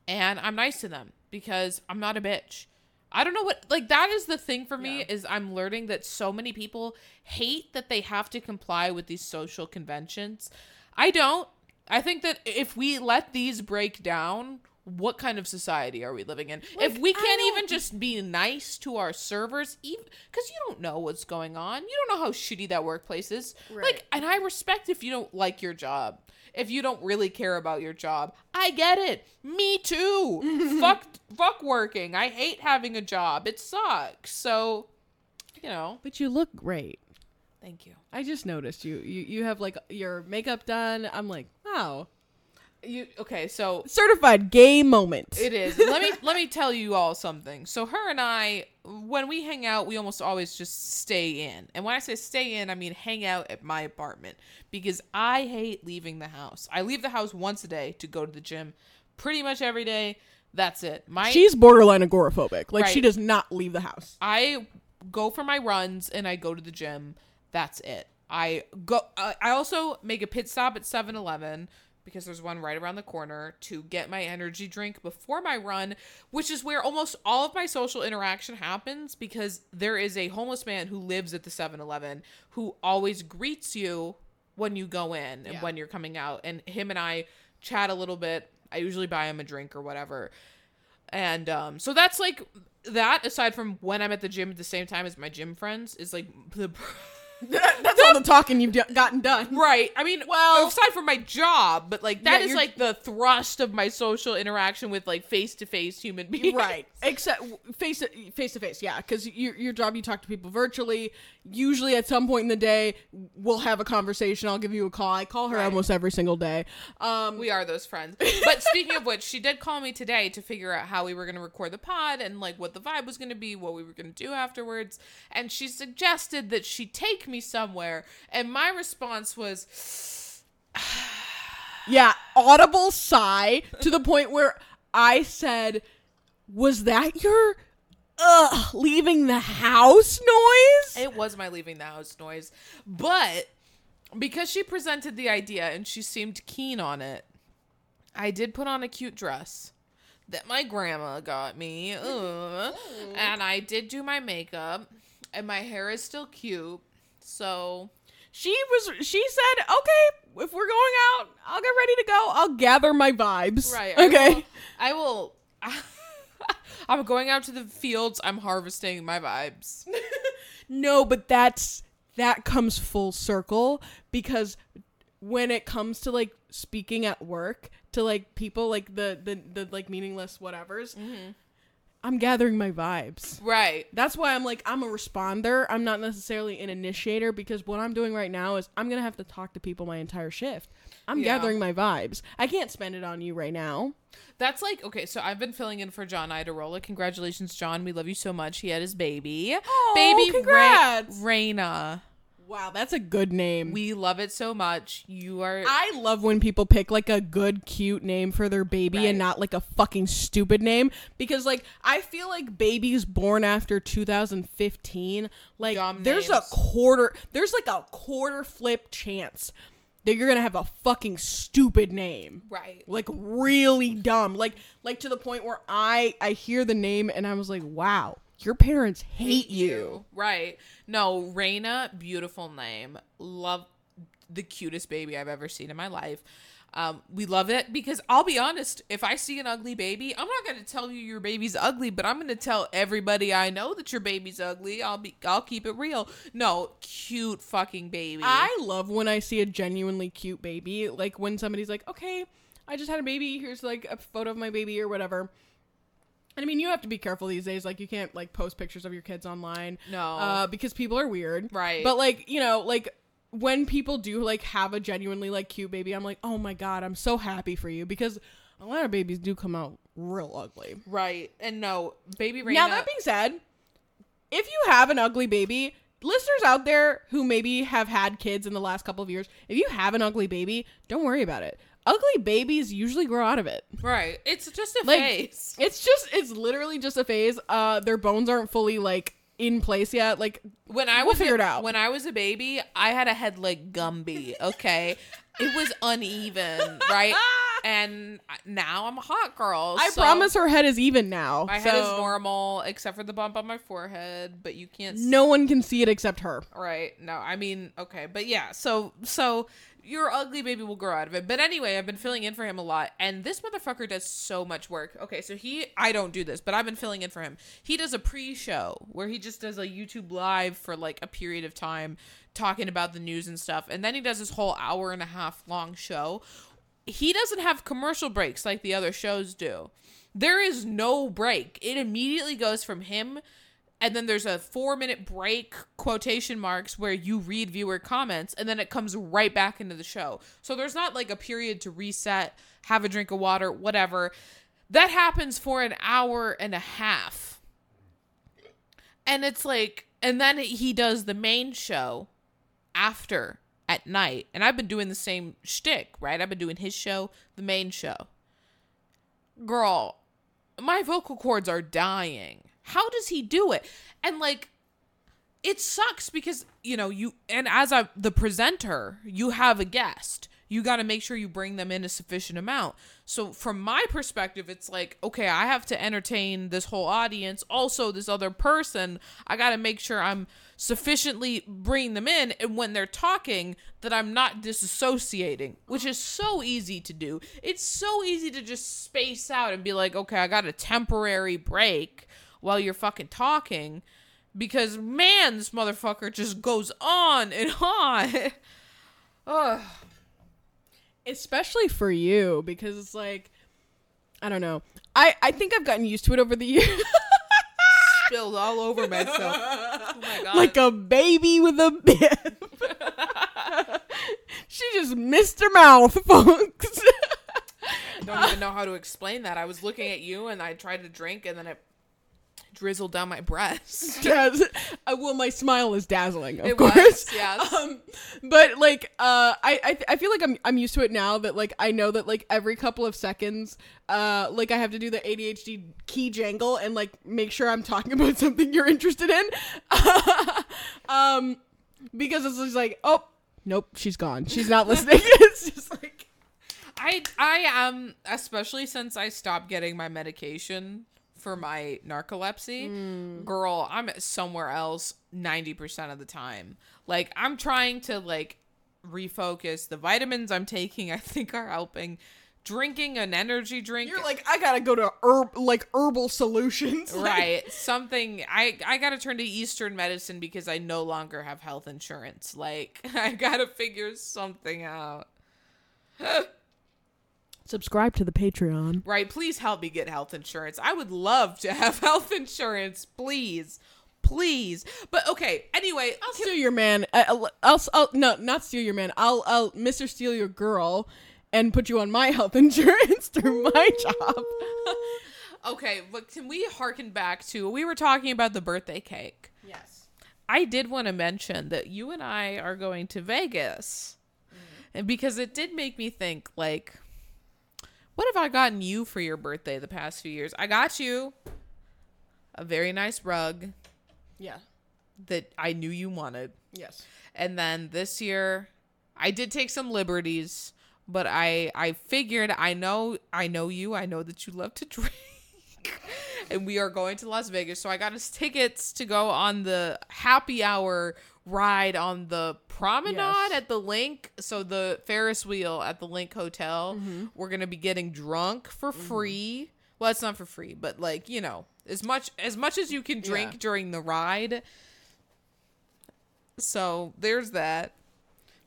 and I'm nice to them because I'm not a bitch. I don't know what like that is the thing for me Yeah. is I'm learning that so many people hate that they have to comply with these social conventions. I don't. I think that if we let these break down, what kind of society are we living in? if we can't even just be nice to our servers, even because you don't know what's going on, you don't know how shitty that workplace is. Right. Like, and I respect if you don't like your job, if you don't really care about your job. I get it. Me too. fuck, fuck working. I hate having a job. It sucks. So, you know. but you look great Thank you. i just noticed you you, you have like your makeup done i'm like wow You okay? So certified gay moment It is. let me let me tell you all something. So her and I, when we hang out, we almost always just stay in. And when I say stay in, I mean hang out at my apartment because I hate leaving the house. I leave the house once a day to go to the gym, pretty much every day. That's it. My she's borderline agoraphobic like she does not leave the house I go for my runs and I go to the gym. That's it. I go. Uh, I also make a pit stop at 7-Eleven because there's one right around the corner to get my energy drink before my run, which is where almost all of my social interaction happens because there is a homeless man who lives at the 7-Eleven who always greets you when you go in and Yeah. when you're coming out and him and I chat a little bit. I usually buy him a drink or whatever. And um so that's like that aside from when I'm at the gym at the same time as my gym friends is like the That's all the talking you've gotten done. Right. I mean, well, aside from my job, but like that Yeah, is you're- like the thrust of my social interaction with like face to face human beings. Right. Except face to face to face, yeah. Because your your job, you talk to people virtually. Usually, at some point in the day, we'll have a conversation. I'll give you a call. I call her Right. almost every single day. Um, We are those friends. But speaking of which, she did call me today to figure out how we were going to record the pod and like what the vibe was going to be, what we were going to do afterwards. And she suggested that she take me somewhere. And my response was, yeah, audible sigh to the point where I said, "Was that your ugh leaving the house noise?" It was my leaving the house noise. But because she presented the idea and she seemed keen on it, I did put on a cute dress that my grandma got me. Ugh. and I did do my makeup. And my hair is still cute. So She was. She said, "Okay, if we're going out, I'll get ready to go. I'll gather my vibes." right. I Okay. will- I will I'm going out to the fields. I'm harvesting my vibes. No, but that's that comes full circle because when it comes to like speaking at work to like people like the the, the like meaningless whatevers, mm-hmm. I'm gathering my vibes. Right. That's why I'm like I'm a responder. I'm not necessarily an initiator because what I'm doing right now is I'm gonna have to talk to people my entire shift. I'm Yeah. gathering my vibes. I can't spend it on you right now. That's like okay. So I've been filling in for John Iadarola. Congratulations, John. We love you so much. He had his baby. Aw, baby congrats. Ra- Raina. Wow, that's a good name. We love it so much. You are. I love when people pick like a good, cute name for their baby Right. and not like a fucking stupid name. Because like I feel like babies born after 2015, like Dumb there's a quarter, there's like a quarter flip chance that you're gonna have a fucking stupid name. right. Like really dumb. Like like to the point where I I hear the name and I was like, wow, your parents hate you. Right. No, Raina, beautiful name. Love the cutest baby I've ever seen in my life. Um, we love it because I'll be honest, if I see an ugly baby, I'm not gonna tell you your baby's ugly, but I'm gonna tell everybody I know that your baby's ugly. I'll be I'll keep it real. No, cute fucking baby. I love when I see a genuinely cute baby. Like when somebody's like, okay, I just had a baby. Here's like a photo of my baby or whatever. And I mean, you have to be careful these days. Like, you can't like post pictures of your kids online. No. Uh, because people are weird. Right. But like, you know, like when people do like have a genuinely like cute baby, I'm like, oh my God, I'm so happy for you because a lot of babies do come out real ugly. right. And no, baby Raina. Now that being said, if you have an ugly baby, listeners out there who maybe have had kids in the last couple of years, if you have an ugly baby, don't worry about it. Ugly babies usually grow out of it. right. It's just a Like face. it's just it's literally just a phase. Uh their bones aren't fully like in place yet. Like When I We'll was a, out. When I was a baby, I had a head like Gumby. Okay, it was uneven, right? And now I'm a hot girl. I so promise her head is even now. my head is normal except for the bump on my forehead, but you can't. No one can see it except her. Right? No, I mean, okay, but yeah. So so your ugly baby will grow out of it. But anyway, I've been filling in for him a lot, and this motherfucker does so much work. Okay, so he, I don't do this, but I've been filling in for him. He does a pre-show where he just does a YouTube live for like a period of time, talking about the news and stuff, and then he does this whole hour and a half long show. He doesn't have commercial breaks like the other shows do. There is no break. It immediately goes from him and then there's a four minute break quotation marks where you read viewer comments and then it comes right back into the show. So there's not like a period to reset have a drink of water whatever. That happens for an hour and a half. And it's like and then he does the main show after at night. And i've been doing the same shtick right? I've been doing his show the main show. Girl my vocal cords are dying. How does he do it? And like it sucks because you know you and as a the presenter you have a guest. You got to make sure you bring them in a sufficient amount. So from my perspective it's like okay i have to entertain this whole audience. Also this other person i got to make sure i'm sufficiently bringing them in. And when they're talking that i'm not disassociating which is so easy to do. It's so easy to just space out and be like okay i got a temporary break while you're fucking talking because man, this motherfucker just goes on and on. Ugh. especially for you because it's like I don't know. I I think I've gotten used to it over the years. Spilled all over myself. Oh my god. like a baby with a bib. she just missed her mouth, folks. I don't even know how to explain that. I was looking at you and I tried to drink and then it drizzled down my breast. Daz- uh, well, my smile is dazzling, of It course. was, yes. Um, but like, uh, I I, I feel like I'm I'm used to it now that like I know that like every couple of seconds, uh, like I have to do the ADHD key jangle and like make sure I'm talking about something you're interested in. um, because it's just like, oh, nope, she's gone. She's not listening. it's just like. I I am especially since I stopped getting my medication for my narcolepsy. Mm. Girl, I'm somewhere else 90% of the time. Like I'm trying to like refocus. The vitamins I'm taking I think are helping. Drinking an energy drink You're like, I gotta go to herb like herbal solutions. Right something i i gotta turn to eastern medicine because i no longer have health insurance like i gotta figure something out Subscribe to the Patreon. right please help me get health insurance i would love to have health insurance please please but okay anyway I'll steal your man. I- I'll, I'll, I'll no, not steal your man. I'll, I'll, Mr. Steal your girl, and put you on my health insurance through my job. okay but can we harken back to we were talking about the birthday cake yes. I did want to mention that you and I are going to Vegas. Mm. And because it did make me think like what have I gotten you for your birthday the past few years? I got you a very nice rug Yeah. that I knew you wanted. Yes. And then this year I did take some liberties, but I I figured I know I know you. I know that you love to drink. and we are going to Las Vegas, so I got us tickets to go on the happy hour ride on the promenade Yes. at the LINQ. So the Ferris wheel at the LINQ Hotel. Mm-hmm. We're going to be getting drunk for mm-hmm. free. Well, it's not for free, but like, you know, as much as much as you can drink Yeah. during the ride. So, there's that.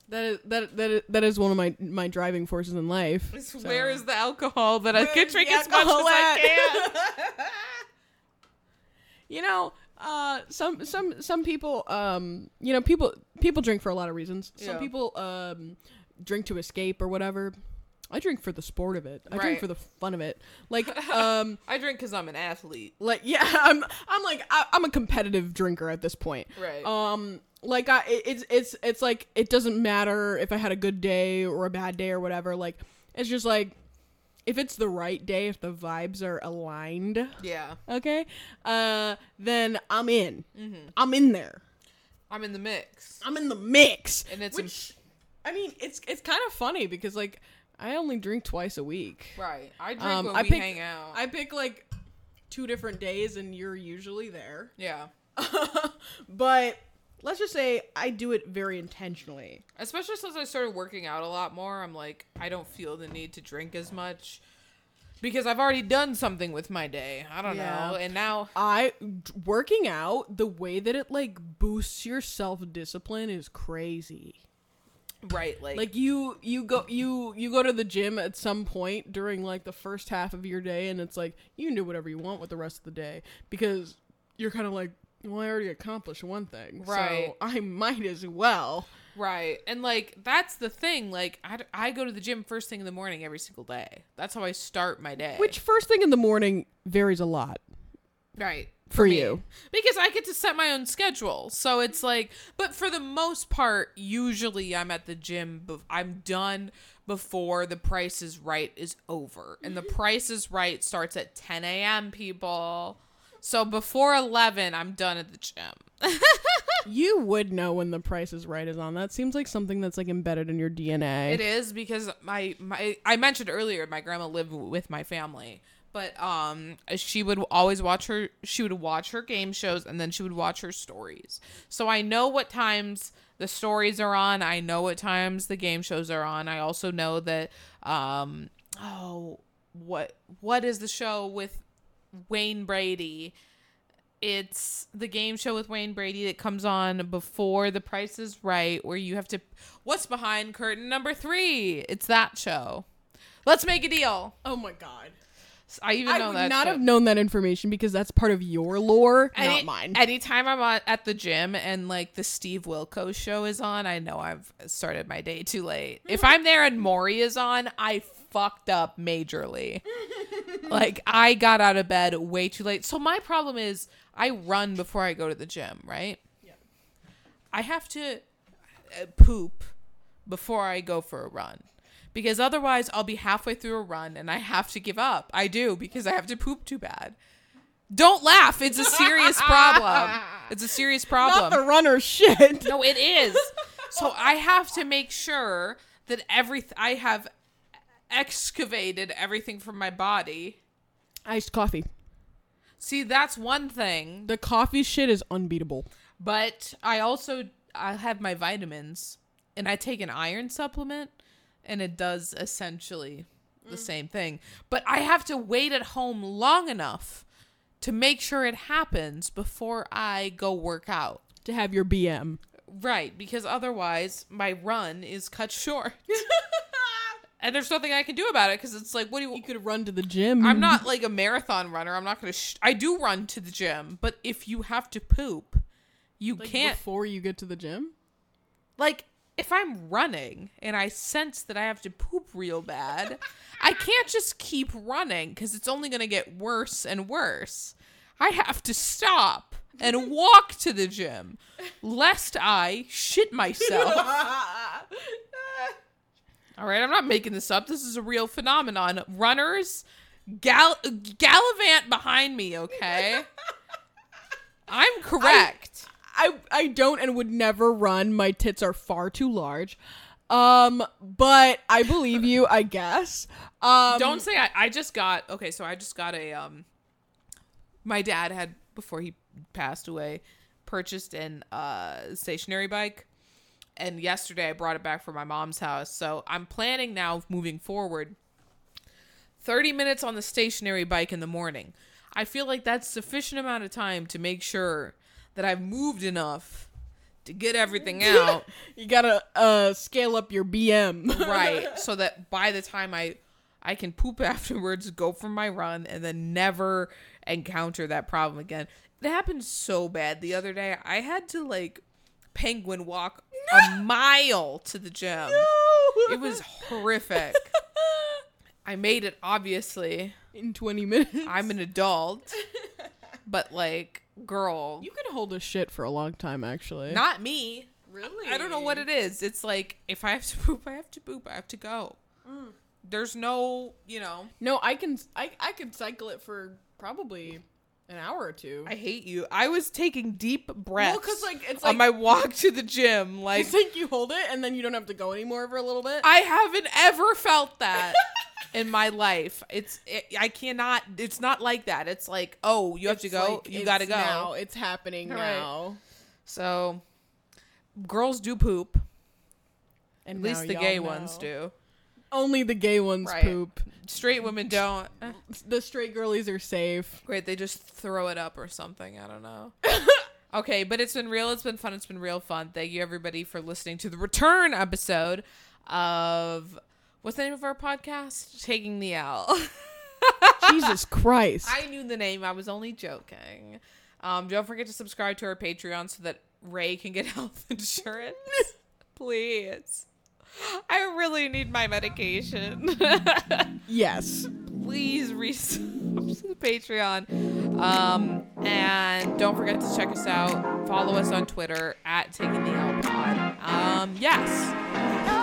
That is that that is, that is one of my my driving forces in life. So- Where is the alcohol that I can drink as much as I can? you know uh some some some people um you know people people drink for a lot of reasons. Some Yeah. people um drink to escape or whatever. I drink for the sport of it. I drink for the fun of it. Like um I drink because I'm an athlete. like yeah i'm i'm like I, i'm a competitive drinker at this point. Right. um like i it- it's it's it's like it doesn't matter if i had a good day or a bad day or whatever. Like it's just like if it's the right day if the vibes are aligned Yeah. okay uh then i'm in Mm-hmm. i'm in there I'm in the mix. i'm in the mix And it's which i mean it's it's kind of funny because like i only drink twice a week Right. I drink um when i we pick hang out. i pick like two different days and you're usually there yeah. but let's just say i do it very intentionally Especially since I started working out a lot more, I'm like, I don't feel the need to drink as much because I've already done something with my day. I don't Yeah. know. And now, i working out the way that it like boosts your self-discipline is crazy right, like, like you you go you you go to the gym at some point during like the first half of your day and it's like you can do whatever you want with the rest of the day because you're kind of like well i already accomplished one thing Right. so i might as well right. And like, that's the thing. Like, I go to the gym first thing in the morning every single day. That's how I start my day. which first thing in the morning varies a lot Right. For me. you. Because I get to set my own schedule. So it's like, but for the most part, usually I'm at the gym, bef- I'm done before the price is right is over. And the mm-hmm. price is right starts at 10 a.m., people. So before 11, I'm done at the gym. You would know when the Price is Right is on. That seems like something that's like embedded in your DNA. It is because my my I mentioned earlier my grandma lived with my family, but um she would always watch her she would watch her game shows and then she would watch her stories. So I know what times the stories are on. I know what times the game shows are on. I also know that um oh what what is the show with Wayne Brady? It's the game show with Wayne Brady that comes on before The Price is Right, where you have to. What's behind curtain number three? It's that show. Let's make a deal. Oh my god. I even I know would that. not show. have known that information because that's part of your lore, Any- not mine. Anytime I'm on, at the gym and like the Steve Wilkos show is on, I know I've started my day too late. If mm-hmm. I'm there and Maury is on, I fucked up majorly. like I got out of bed way too late. So my problem is I run before I go to the gym, right? Yeah. I have to uh, poop before I go for a run. Because otherwise, I'll be halfway through a run and I have to give up. I do because I have to poop too bad. Don't laugh. It's a serious problem. It's a serious problem. not the runner shit. No, it is. So I have to make sure that every I have excavated everything from my body. Iced coffee. See, that's one thing, The coffee shit is unbeatable. but I also I have my vitamins and I take an iron supplement and it does essentially the mm. same thing. But I have to wait at home long enough to make sure it happens before I go work out. To have your BM. Right, because otherwise my run is cut short. and there's nothing I can do about it because it's like, what do you? You could run to the gym. I'm not like a marathon runner. I'm not gonna. Sh- I do run to the gym, but if you have to poop, you like, can't. before you get to the gym. Like if I'm running and I sense that I have to poop real bad, I can't just keep running because it's only gonna get worse and worse. I have to stop and walk to the gym, lest I shit myself. All right, I'm not making this up. This is a real phenomenon. Runners gal- gallivant behind me, okay? I'm correct. I I don't and would never run. My tits are far too large. Um, but I believe you. I guess. Um, Don't say I, I just got okay, so I just got a um my dad had before he passed away purchased an uh stationary bike and yesterday I brought it back from my mom's house. So I'm planning now moving forward 30 minutes on the stationary bike in the morning. I feel like that's sufficient amount of time to make sure that I've moved enough to get everything out You gotta uh scale up your BM. right so that by the time i i can poop afterwards go for my run and then never encounter that problem again it happened so bad the other day i had to like penguin walk a mile to the gym No! it was horrific i made it obviously in 20 minutes. i'm an adult but like girl You can hold a shit for a long time, actually. not me really. I don't know what it is. It's like if I have to poop, I have to poop. I have to go. Mm. There's no, you know. No, I can. I I could cycle it for probably an hour or two. I hate you. I was taking deep breaths because, like, it's on my walk to the gym. Like It's like you hold it and then you don't have to go anymore for a little bit. I haven't ever felt that in my life. It's it, I cannot. It's not like that. It's like oh, you have to go. like, you got to go. Now it's happening Right. now. So, girls do poop. And At least the gay know. ones do. Only the gay ones Right. poop. Straight women don't. The straight girlies are safe. Great, they just throw it up or something. I don't know. okay, but it's been real. It's been fun. It's been real fun. Thank you everybody for listening to the return episode of what's the name of our podcast? Taking the L. Jesus Christ. I knew the name. I was only joking. Um, don't forget to subscribe to our Patreon so that Rayy can get health insurance. Please. I really need my medication. yes. please resub to the Patreon. Um, and don't forget to check us out. Follow us on Twitter at Taking the L Pod. Um, yes.